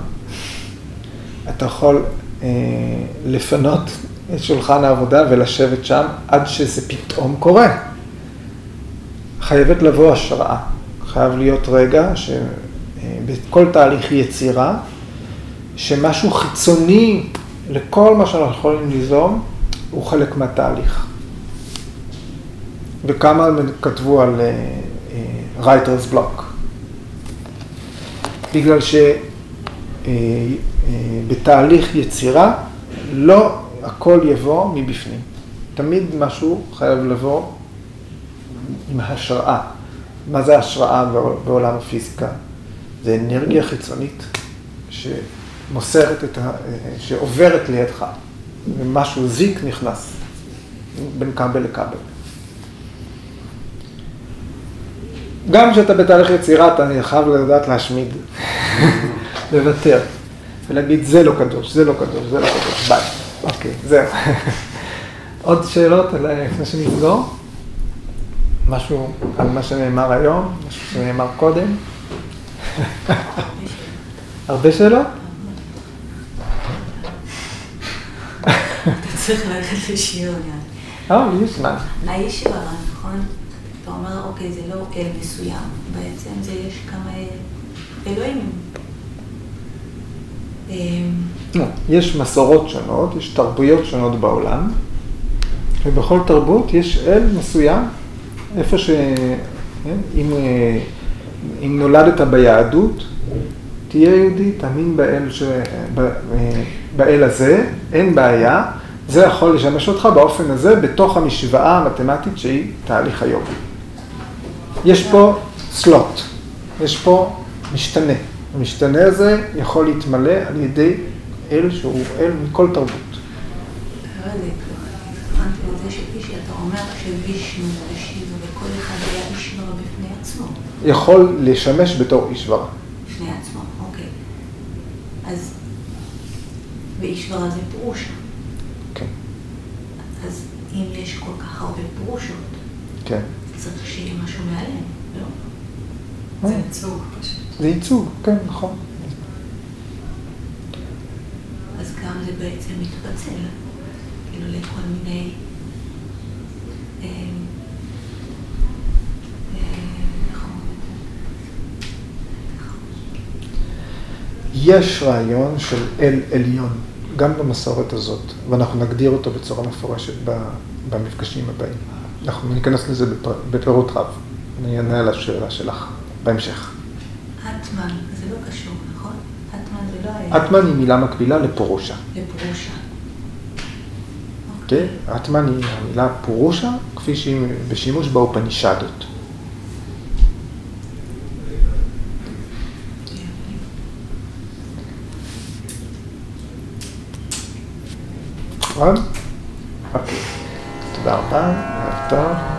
אתה יכול אה, לפנות את שולחן העבודה ולשבת שם עד שזה פתאום קורה. חייבת לבוא השראה, חייב להיות רגע שבכל תהליך יצירה, שמשהו חיצוני לכל מה שאנחנו יכולים ליזום, הוא חלק מהתהליך. וכמה כתבו על רייטרס uh, בלוק. בגלל שבתהליך uh, uh, יצירה לא הכל יבוא מבפנים. תמיד משהו חייב לבוא עם השראה. מה זה השראה בעולם הפיזיקה? זה אנרגיה חיצונית שמוסרת את ה... שעוברת לידך, ומשהו זיק נכנס בין כבל לכבל. גם כשאתה בתהליך יצירה, אתה חייב לדעת להשמיד, לוותר, ולהגיד זה לא קדוש, זה לא קדוש, זה לא קדוש, ביי. אוקיי, זהו. עוד שאלות לפני שנסגור? משהו על מה שנאמר היום, משהו שנאמר קודם? הרבה שאלות? אתה צריך ללכת לשיעור גם. אה, יש זמן. הישיבה, נכון? אתה אומר, אוקיי, זה לא אל מסוים, בעצם זה יש כמה אלוהים. אמ, לא, יש מסורות שונות, יש תרבויות שונות בעולם, ובכל תרבות יש אל מסוים, איפה ש... כן, אם, אה, אם נולדת ביהדות, תהיה יהודי, תאמין באל, ש... אה, באל הזה, אין בעיה, זה יכול לשמש אותך באופן הזה בתוך המשוואה המתמטית שהיא תהליך היום. יש פה סלוט, יש פה משתנה. המשתנה הזה יכול להתמלא על ידי אל שהוא אל מכל תרבות. יכול לשמש בתור אישברה. בפני עצמו, אוקיי. אז, ואישברה זה פרושה. כן. אז אם יש כל כך הרבה פרושות, כן. צריך שיהיה משהו מעליהם, לא? זה ייצוג פשוט. זה ייצוג, כן, נכון. אז גם זה בעצם מתפצל, כאילו לכל מיני... אה, אה, יש רעיון של אל עליון, גם במסורת הזאת, ואנחנו נגדיר אותו בצורה מפורשת במפגשים הבאים. אנחנו ניכנס לזה בפירוט רב. אני אענה על השאלה שלך בהמשך. אטמן, זה לא קשור, נכון? אטמן זה לא היה... אטמן היא מילה מקבילה לפורושה. לפורושה. אוקיי? אטמן היא המילה פורושה, כפי שהיא בשימוש באופנישדות. אוקיי. תודה רבה. tá?